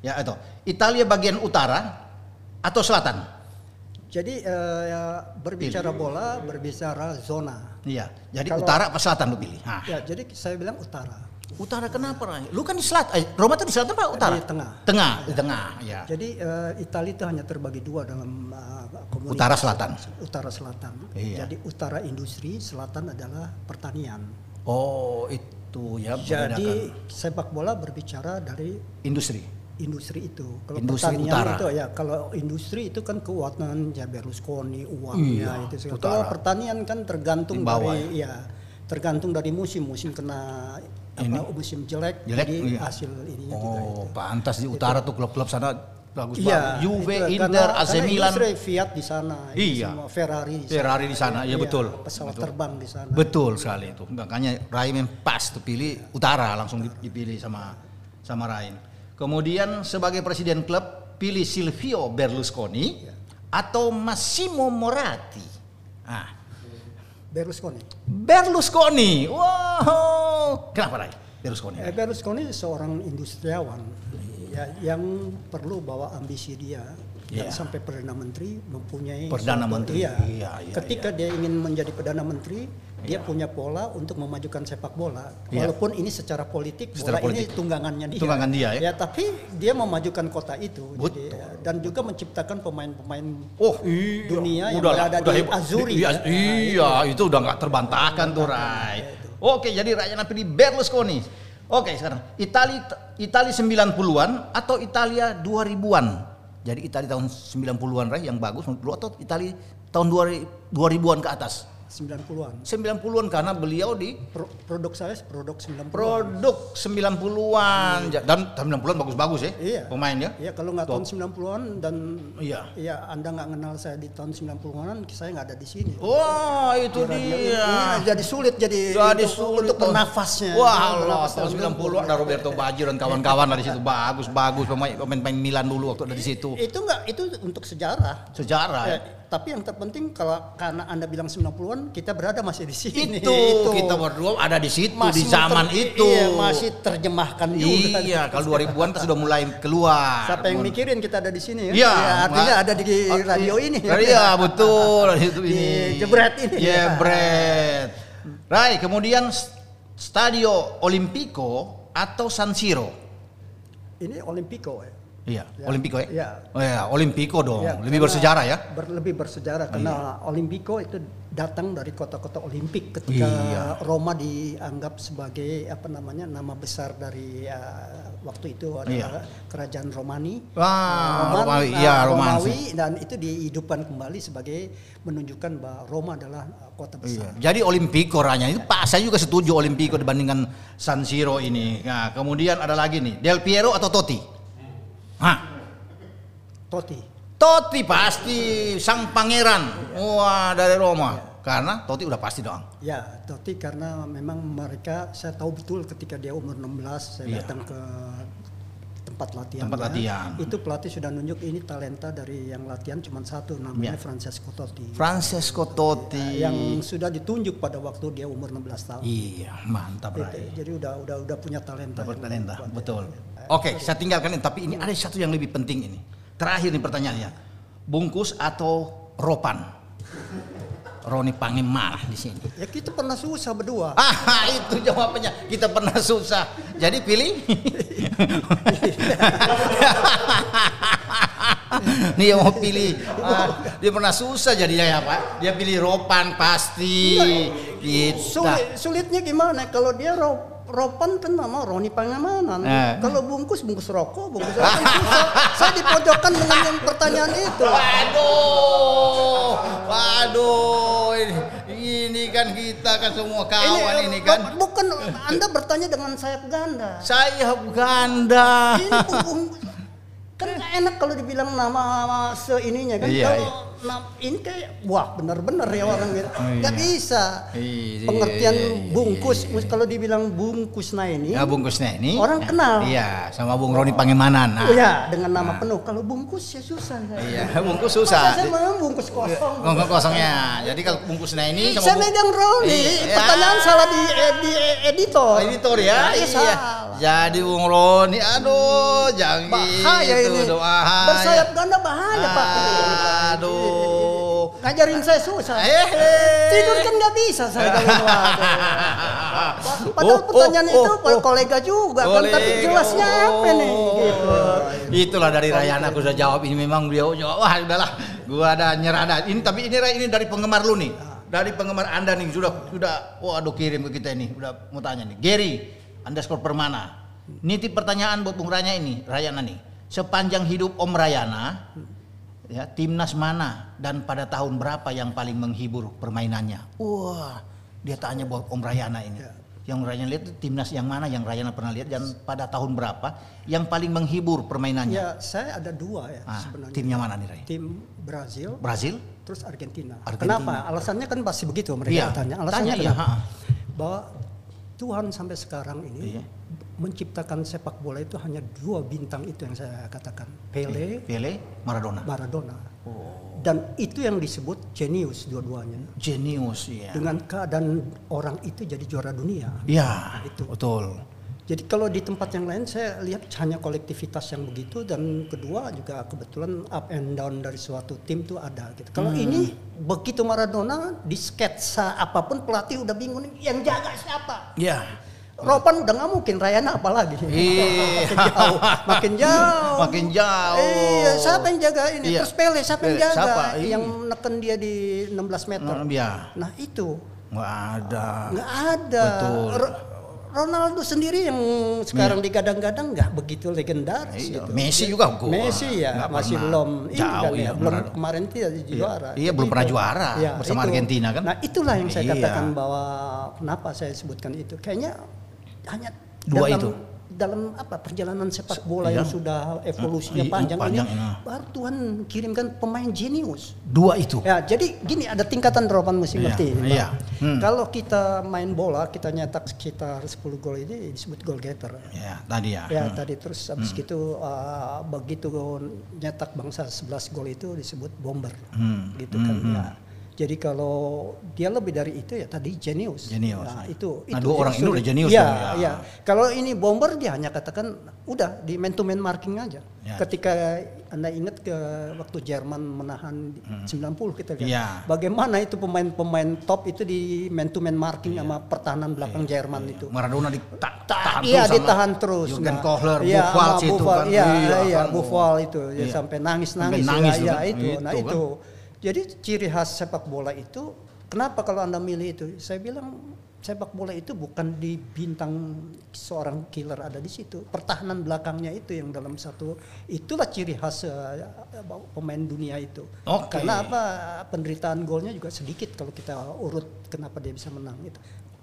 ya itu Italia bagian utara atau selatan? Jadi eh, ya, berbicara bola, berbicara zona. Iya. Jadi Kalau- utara apa selatan lu pilih? Nah, Ya, jadi saya bilang utara. utara kenapa, Rai? Lu kan di selatan. Eh, Roma tuh di selatan apa utara? Di tengah. Tengah, di tengah, ya. Jadi eh, Italia itu hanya terbagi dua dalam uh, komunitas. Utara selatan. Utara selatan. Iya. Jadi utara industri, selatan adalah pertanian. Oh, itu ya Jadi sepak bola berbicara dari industri. Industri itu. Kalau Industri pertanian utara. itu ya kalau industri itu kan keuangan ya Berlusconi, uang Iya, ya itu segala. Kalau pertanian kan tergantung bawah dari ya tergantung dari musim, musim kena Ini? apa musim jelek, Jelek, jadi iya. hasil ininya juga itu. Oh, pantas di utara tuh klub-klub sana bagus Iya, banget. Juve, itu, Inter, karena- AC karena Milan. industri Fiat di sana, itu Iya. semua Ferrari di sana. Ferrari di sana, ya Iya, betul. Pesawat Betul. terbang di sana. Betul sekali itu. Makanya Raim pas tuh pilih utara langsung dipilih sama sama Raim. Kemudian sebagai presiden klub pilih Silvio Berlusconi atau Massimo Moratti. Ah, Berlusconi. Berlusconi. Wow. Kenapa Rai? Berlusconi. Eh, Berlusconi seorang industriawan ya, yang perlu bawa ambisi dia Iya. dan sampai perdana menteri mempunyai Perdana suatu- Menteri, iya. iya, iya, ketika dia ingin menjadi perdana menteri dia punya pola untuk memajukan sepak bola Iya. walaupun ini secara politik Secara bola politik. ini tunggangannya dia Tunggangan dia, ya. tapi dia memajukan kota itu Betul. Jadi, dan juga menciptakan pemain-pemain Oh iya, dunia yang Udah lah, berada udah di. Azuri, Iya, ya. iya, itu udah nggak terbantahkan tuh Rai. Oke, jadi rakyat pilih Berlusconi. Oke, sekarang Itali Itali 90-an atau Italia 2000-an? Jadi Italia tahun 90-an Rai yang bagus menurut lu atau Italia tahun 2000-an ke atas? 90-an 90-an karena beliau di Pro- produk saya produk 90-an produk 90-an Ja- dan tahun 90-an bagus-bagus ya Iya. pemainnya. Iya kalau nggak tahun 90-an dan Iya. Iya, Anda nggak kenal saya di tahun 90-an, saya nggak ada di sini. Wah, itu Radio ini, dia. ini jadi sulit jadi Jadi untuk, sulit untuk bernafasnya. Wah Allah, tahun 90 ada Roberto Baggio dan kawan-kawan dari situ bagus bagus pemain pemain pemain Milan dulu waktu ada di situ. Itu enggak itu untuk sejarah. Sejarah. Ya, ya. Tapi yang terpenting kalau karena Anda bilang 90-an, kita berada masih di sini. Itu, kita berdua ada di situ di Masih zaman ter- itu. Iya, masih terjemahkan juga. Iya, kalau 2000-an kita sudah mulai keluar. Siapa yang mikirin kita ada di sini ya? Iya, Ya, artinya ada di radio ini. Iya, betul. Itu Di ini. jebret ini. Jebret. Rai, kemudian Stadio Olimpico atau San Siro? Ini Olimpico ya. Iya, Ya. Olimpico ya? Iya. Oh ya, Olimpico dong. Ya, Lebih bersejarah ya? ber- lebih bersejarah karena Olimpico itu datang dari kota-kota Olimpik ketika Iya. Roma dianggap sebagai apa namanya nama besar dari uh, waktu itu adalah kerajaan Romani. Wah, Roman, Romawi, uh, iya Romawi dan itu dihidupkan kembali sebagai menunjukkan bahwa Roma adalah uh, kota besar. Iya. Jadi Olimpico ranya itu Pak saya juga setuju Olimpico dibandinggan San Siro ini. Nah, kemudian ada lagi nih, Del Piero atau Totti? Hah, Totti. Totti pasti sang pangeran. Wah, dari Roma. Karena Totti udah pasti dong. Ya, Totti karena memang mereka saya tahu betul ketika dia umur 16 saya Iya. datang ke tempat latihan. Tempat latihan. Itu pelatih sudah nunjuk ini talenta dari yang latihan cuma satu namanya Iya. Francesco Totti. Francesco Totti. yang sudah ditunjuk pada waktu dia umur 16 tahun. Iya, mantap Rai. jadi udah udah udah punya talenta. Talenta, kuat. betul. Oke, saya tinggalkan ini, tapi ini ada satu yang lebih penting ini. Terakhir nih pertanyaannya. Bungkus atau ropan? Roni Pange marah di sini. Ya kita pernah susah berdua. Ah, itu jawabannya. Kita pernah susah. Jadi pilih. Nih yang mau pilih. Ah, dia pernah susah jadinya ya Pak. Dia pilih ropan pasti. Gitu. Sulit, sulitnya gimana? Kalau dia ro, ropan kan nama Roni Pangemanan. Eh. Kalau bungkus bungkus rokok, bungkus rokok. Saya dipojokkan dengan yang pertanyaan itu. Waduh, waduh, ini, ini kan kita kan semua kawan ini, kan. bu- bukan Anda bertanya dengan sayap ganda. Saya ganda. Ini punggung kan enak kalau dibilang nama seininya kan. Iya, kalau iya. Nam- ini kayak wah bener-bener ya orang gitu. Oh, iya. bisa. Iya, Pengertian iya, iya, bungkus kalau dibilang bungkus nah ini. Ya bungkusnya ini. Orang ya, kenal. Iya, sama Bung Roni Pangemanan. Nah. Oh ya, dengan nama penuh. Kalau bungkus ya susah. saya. Iya, bungkus Masa susah. saya mau bungkus kosong. Bungkus kosongnya. Jadi kalau bungkusnya ini sama Saya megang Roni. Iya. Pertanyaan salah di, eh, di editor. Oh, editor ya. Nah, Iya. salah. Jadi Bung Roni, aduh, jangan Bahaya gitu, ini. bahaya. Bersayap ganda bahaya Pak. Aduh. Ngajarin saya susah. Eh. Tidur kan nggak bisa saya kalau. Padahal Oh, pertanyaan oh, itu oh, oh. kolega juga kan, tapi jelasnya apa nih? oh. Gitu. Itulah dari Rayana aku sudah jawab ini memang beliau jawab wah udahlah gua ada nyerah dah. Ini tapi ini ini dari penggemar lu nih. Dari penggemar Anda nih sudah sudah waduh kirim ke kita ini udah mau tanya nih. Gary underscore permana. Nitip pertanyaan buat Bung Raya ini, Rayana nih. Sepanjang hidup Om Rayana, ya timnas mana dan pada tahun berapa yang paling menghibur permainannya? Wah, dia tanya buat Om Rayana ini. Yang Rayana lihat timnas yang mana yang Rayana pernah lihat dan pada tahun berapa yang paling menghibur permainannya? Ya, saya ada dua ya Ah, sebenarnya. timnya mana nih Ray? Tim Brazil, Brazil? terus Argentina. Argentina. Kenapa? Alasannya kan pasti begitu mereka Iya, tanya. tanya, Alasannya iya, kenapa? ha. Bahwa Tuhan sampai sekarang ini Iya. Menciptakan sepak bola itu hanya dua bintang itu yang saya katakan. Pele, Pele, Maradona. Maradona. Oh. Dan itu yang disebut genius dua-duanya. Genius ya. Dengan keadaan orang itu jadi juara dunia. Ya, Itu. betul. Jadi kalau di tempat yang lain saya lihat hanya kolektivitas yang begitu dan kedua juga kebetulan up and down dari suatu tim tuh ada gitu. Kalau Hmm. ini begitu Maradona di sketsa apa pun pelatih udah bingung yang jaga siapa? Ya. Ropan udah nggak mungkin Rayana apalagi. Iya. makin jauh, makin jauh. Makin jauh. Iya, siapa yang jaga ini? Iya. Terus Pele siapa yang jaga? siapa? Iya. Yang neken dia di 16 meter. Nah, ya. Nah, itu Nggak ada. nggak ada. Betul. Ro- Ronaldo sendiri yang sekarang digadang-gadang nggak begitu legendaris Iya, gitu. Messi juga gua. Messi ya Nggak masih pernah. belum Jauh, kan ya, iya, belum kemarin tidak juara. Iya, belum pernah juara Ya, bersama itu. Argentina kan? Nah, itulah yang saya Iya. katakan bahwa kenapa saya sebutkan itu. Kayaknya hanya Dua dalam, itu. dalam apa perjalanan sepak bola Iya. yang sudah evolusinya Iya, panjang, panjang, ini iya. baru Tuhan kirimkan pemain jenius. Dua itu. Ya, jadi gini ada tingkatan Ropan mesti Iya, ngerti. Iya. Hmm. Kalau kita main bola, kita nyetak sekitar 10 gol ini disebut goal getter. Ya, tadi ya. Ya, Hmm. tadi terus habis itu uh, begitu nyetak bangsa 11 gol itu disebut bomber. Hmm. Gitu kan ya. Jadi kalau dia lebih dari itu ya tadi jenius. Jenius, Nah, ya. itu, Nah, itu dua orang ini udah jenius Iya, dong, ya. iya. Kalau ini bomber dia hanya katakan udah di man to man marking aja. Ya. Ketika Anda ingat ke waktu Jerman menahan 90 kita lihat. Iya. Bagaimana itu pemain-pemain top itu di man to man marking sama pertahanan belakang Jerman itu. Maradona ditahan Iya terus ditahan terus. Jurgen Nah, Kohler, iya, Buffal itu kan. Iya, iya. Buffal itu ya, Iya. sampai nangis-nangis. Sampai nangis ya, ya, itu. Nah, Itu kan. itu. Jadi ciri khas sepak bola itu kenapa kalau Anda milih itu? Saya bilang sepak bola itu bukan di bintang seorang killer ada di situ. Pertahanan belakangnya itu yang dalam satu itulah ciri khas eh, pemain dunia itu. Oke. Karena apa? Penderitaan golnya juga sedikit kalau kita urut kenapa dia bisa menang itu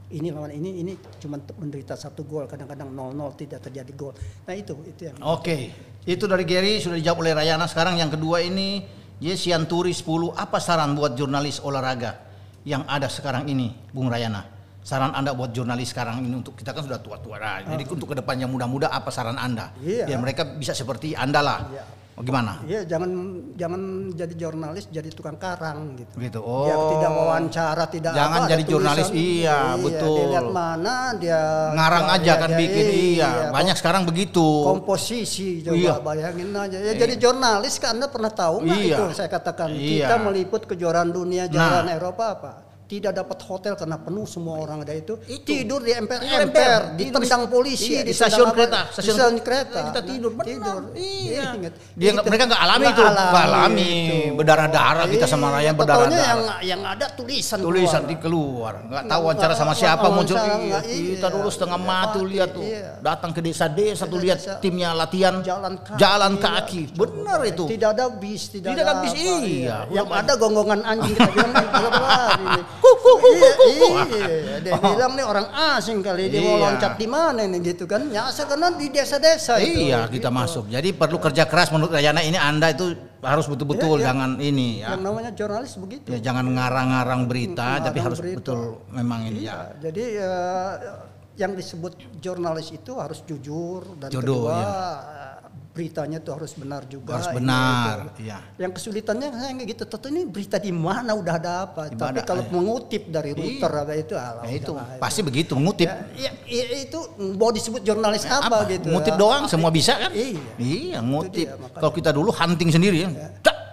ini lawan ini ini cuma menderita satu gol kadang-kadang 0-0 tidak terjadi gol nah itu itu yang Oke, itu dari Gary sudah dijawab oleh Rayana. Sekarang yang kedua ini Yesianturi 10. Apa saran buat jurnalis olahraga yang ada sekarang ini, Bung Rayana? Saran Anda buat jurnalis sekarang ini untuk kita kan sudah tua-tua. Nah, Jadi untuk ke depannya muda-muda apa saran Anda? Iya. Biar mereka bisa seperti Anda lah. Iya. Oh, gimana? Iya, jangan jangan jadi jurnalis, jadi tukang karang gitu. Gitu. Dia Oh. tidak wawancara, tidak Jangan apa, jadi jurnalis, tulisan. iya, betul. Dia lihat mana, dia Ngarang dia- aja dia- kan dia- bikin iya. Banyak sekarang begitu. komposisi coba Iya. bayangin aja. Ya jadi jurnalis kan Anda pernah tahu nggak Iya. itu saya katakan Iya. kita meliput kejuaraan dunia jalan Nah. Eropa apa? Tidak dapat hotel karena penuh semua orang ada itu. Itu. Tidur di emper Tidur emper, emper. ditendang polisi Iya, di stasiun kereta, di stasiun- stasiun kereta. kita tidur, benar. tidur. Iya. Ingat. Dia nggak- Itu. mereka nggak alami itu, nggak alami. itu. Berdarah-darah kita sama Iya, pokoknya berdarah-darah. yang yang ada tulisan tulisan keluar. di keluar nggak tahu wawancara sama siapa muncul iya, kita iya. dulu setengah Iya, mati lihat tuh iya. datang ke desa-desa tuh lihat timnya latihan jalan kaki, iya. benar itu Tidak ada bis, tidak, ada bis, iya. Yang ada gonggongan anjing kita bilang "Eh, balap lari ini. Kuku iya, iya, dia bilang nih orang asing kali dia mau Iya. loncat di mana nih gitu kan. Nyasar karena di desa-desa itu. Iya, kita Gitu. masuk. Jadi perlu kerja keras menurut Rayana ini Anda itu harus betul-betul Iya, iya. jangan ini ya. Yang namanya jurnalis begitu. Ya jangan ngarang-ngarang berita tapi harus betul memang ini Iya, ya. jadi eh, yang disebut jurnalis itu harus jujur dan Jujur, kedua iya. Beritanya tuh harus benar juga. Harus ini, benar, itu. iya. Yang kesulitannya saya kayak gitu, tentu ini berita di mana udah ada apa. Di Tapi kalau iya. mengutip dari router apa itu, alah, Ya itu udahlah, pasti begitu mengutip. Ya, ya, ya, itu mau disebut jurnalis apa, gitu. Ngutip ya. doang semua bisa kan? Iya. Iya, ngutip. Kalau kita dulu hunting sendiri ya.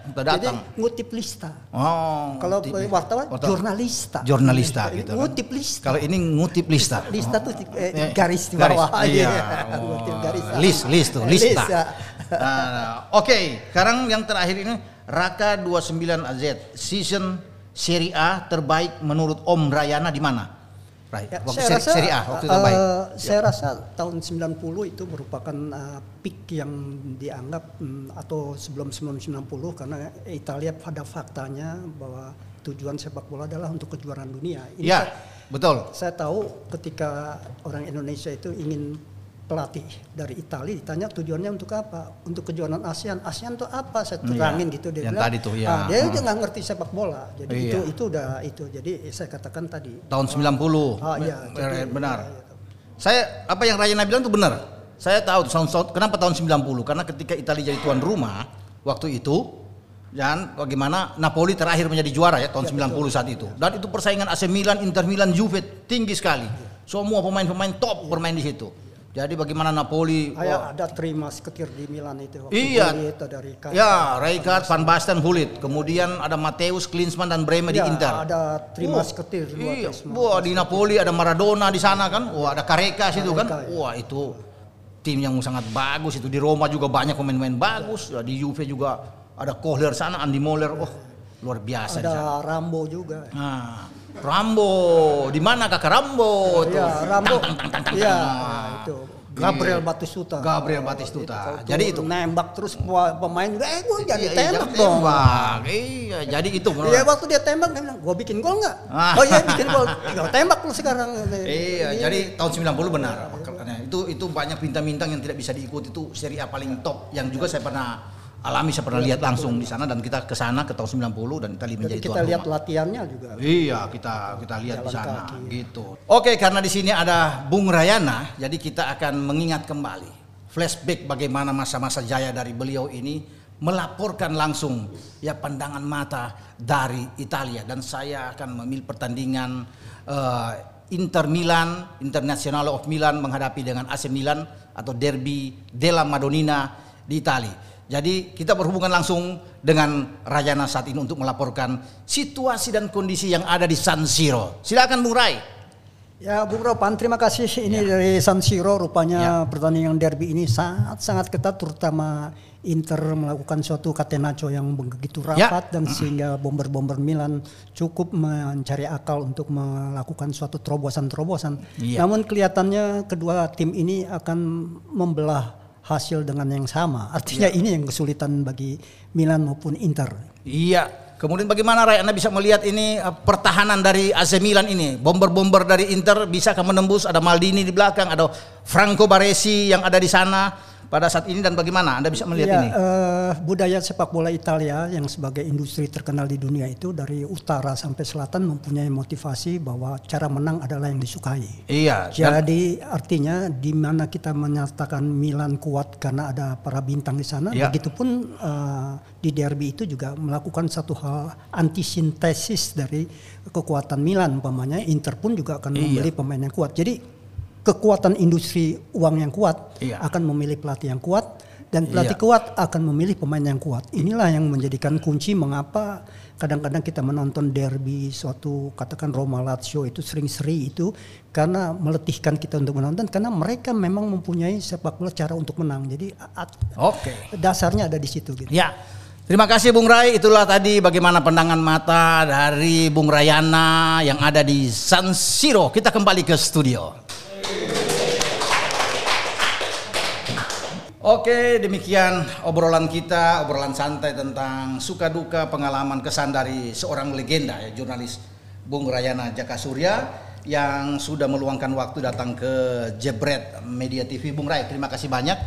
Cak, kita Jadi datang. ngutip lista. Oh. Kalau wartawan, Wartawan. jurnalista. Jurnalista gitu kan. Ngutip lista. Kalau ini ngutip lista. lista tuh eh, Eh, garis di garis, bawah iya. aja. Oh, Ngutip garis. list, list tuh, List, lista. ya. Nah, Oke, sekarang yang terakhir ini Raka 29 AZ season Serie A terbaik menurut Om Rayana di mana? Ya, waktu saya seri, rasa, Serie A waktu eh, terbaik. saya rasa tahun 90 itu merupakan eh, peak yang dianggap mm, atau sebelum 1990 karena Italia pada faktanya bahwa tujuan sepak bola adalah untuk kejuaraan dunia. Ini Ya, saya, betul. saya tahu ketika orang Indonesia itu ingin pelatih dari Italia ditanya tujuannya untuk apa? Untuk kejuaraan ASEAN. ASEAN itu apa? Saya Iya, terangin gitu dia yang bilang. tadi tuh, ya. "Ah, dia Hmm. juga nggak ngerti sepak bola. Jadi Iya. itu itu udah itu. Jadi saya katakan tadi Tahun 90. Ah, iya, jadi- benar. iya. Saya apa yang Rayana bilang itu benar. Saya tahu tahun, kenapa tahun 90 karena ketika Italia jadi tuan rumah waktu itu dan bagaimana Napoli terakhir menjadi juara ya tahun 90 saat itu. Dan itu persaingan AC Milan, Inter Milan, Juve tinggi sekali. Semua pemain-pemain top bermain di situ. Jadi bagaimana Napoli Kayak ada Trimas ketir di Milan itu. waktu Iya. Gullit, ada Rijkaard. Ya, Rijkaard, Van Basten, Gullit. Kemudian ada Mateus, Klinsmann dan Bremer di Iya, Inter. ada Trimas Wah, ketir dua Iya. Wah, di Napoli ada Maradona di sana kan. Wah, ada Careca situ kan. Iya. Wah, itu tim yang sangat bagus itu. Di Roma juga banyak pemain-pemain bagus. Ya, di Juve juga ada Kohler sana, Andy Moller. Oh, luar biasa di. Ada Rambo juga. Nah, Rambo, di mana kakak Rambo? Tuh. Iya, Rambo. Tang, tang, tang, tang, Iya, tang. itu. Gabriel Batistuta. Gabriel Batistuta. Kalau Jadi itu. nembak terus pe- pemain juga, eh gue jadi Iya, iya, tembak jangan dong. tembak. Iya, jadi itu. Iya waktu dia tembak dia bilang, gue bikin gol nggak? Ah. Oh iya bikin gol. Tinggal tembak lu sekarang. Iya, jadi tahun 90 benar. Makanya itu itu banyak bintang-bintang yang tidak bisa diikuti itu seri A paling top yang juga saya pernah alami, saya pernah lihat langsung di sana dan kita ke sana ke tahun 90 dan Italia Jadi menjadi kita tuan lihat rumah. latihannya juga. Iya, kita kita lihat di sana kaki. gitu. Oke, karena di sini ada Bung Rayana, jadi kita akan mengingat kembali flashback bagaimana masa-masa jaya dari beliau ini melaporkan langsung ya pandangan mata dari Italia dan saya akan memilih pertandingan eh, Inter Milan, Internazionale of Milan menghadapi dengan AC Milan atau Derby della Madonnina di Italia. Jadi kita berhubungan langsung dengan Rayana saat ini untuk melaporkan situasi dan kondisi yang ada di San Siro. Silakan Bung Ray. Ya Bung Ropan, terima kasih. Ini Ya. dari San Siro, rupanya pertandingan derby ini sangat-sangat ketat, terutama Inter melakukan suatu catenaccio yang begitu Ya. rapat dan sehingga bomber-bomber Milan cukup mencari akal untuk melakukan suatu terobosan-terobosan. Iya. Namun kelihatannya kedua tim ini akan membelah hasil dengan yang sama. Artinya Ya. ini yang kesulitan bagi Milan maupun Inter. Iya. Kemudian bagaimana Ray Anda bisa melihat ini eh, pertahanan dari AC Milan ini? Bomber-bomber dari Inter bisakah menembus? Ada Maldini di belakang, ada Franco Baresi yang ada di sana pada saat ini dan bagaimana Anda bisa melihat Ya, ini? eh, budaya sepak bola Italia yang sebagai industri terkenal di dunia itu dari utara sampai selatan mempunyai motivasi bahwa cara menang adalah yang disukai. Iya. dan- Jadi artinya di mana kita menyatakan Milan kuat karena ada para bintang di sana, Ya. begitupun eh, di derby itu juga melakukan satu hal antisintesis dari kekuatan Milan umpamanya Inter pun juga akan Iya. membeli pemain yang kuat. Jadi kekuatan industri uang yang kuat Iya. akan memilih pelatih yang kuat dan pelatih Iya. kuat akan memilih pemain yang kuat. Inilah yang menjadikan kunci mengapa kadang-kadang kita menonton derby suatu katakan Roma Lazio itu sering seri itu karena meletihkan kita untuk menonton karena mereka memang mempunyai sepak bola cara untuk menang. Jadi Oke. dasarnya ada di situ gitu. Ya. Terima kasih Bung Ray. Itulah tadi bagaimana pandangan mata dari Bung Rayana yang ada di San Siro. Kita kembali ke studio. Oke, demikian obrolan kita, obrolan santai tentang suka duka pengalaman kesan dari seorang legenda ya jurnalis Bung Rayana Jaka Surya yang sudah meluangkan waktu datang ke Jebret Media TV. Bung Ray, terima kasih banyak.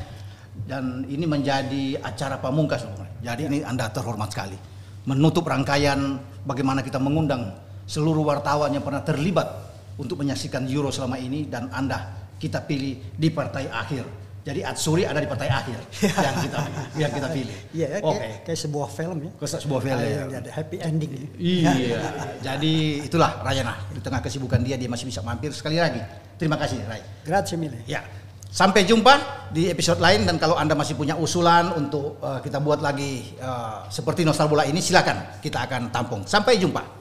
Dan ini menjadi acara pamungkas, Bung Ray. Jadi ini Anda terhormat sekali. Menutup rangkaian bagaimana kita mengundang seluruh wartawan yang pernah terlibat untuk menyaksikan Euro selama ini dan Anda kita pilih di partai akhir. Jadi Atsuri ada di partai akhir yang kita yang kita pilih. Iya, kayak, Oke. kayak sebuah film ya. Ke sebuah film. Ada yang ada happy ending. ya. Iya, jadi itulah Rayana. Di tengah kesibukan dia, dia masih bisa mampir sekali lagi. Terima kasih, Ray. Grazie mille. Ya, sampai jumpa di episode lain dan kalau anda masih punya usulan untuk eh, kita buat lagi eh, seperti Nostal Bola ini, silakan kita akan tampung. Sampai jumpa.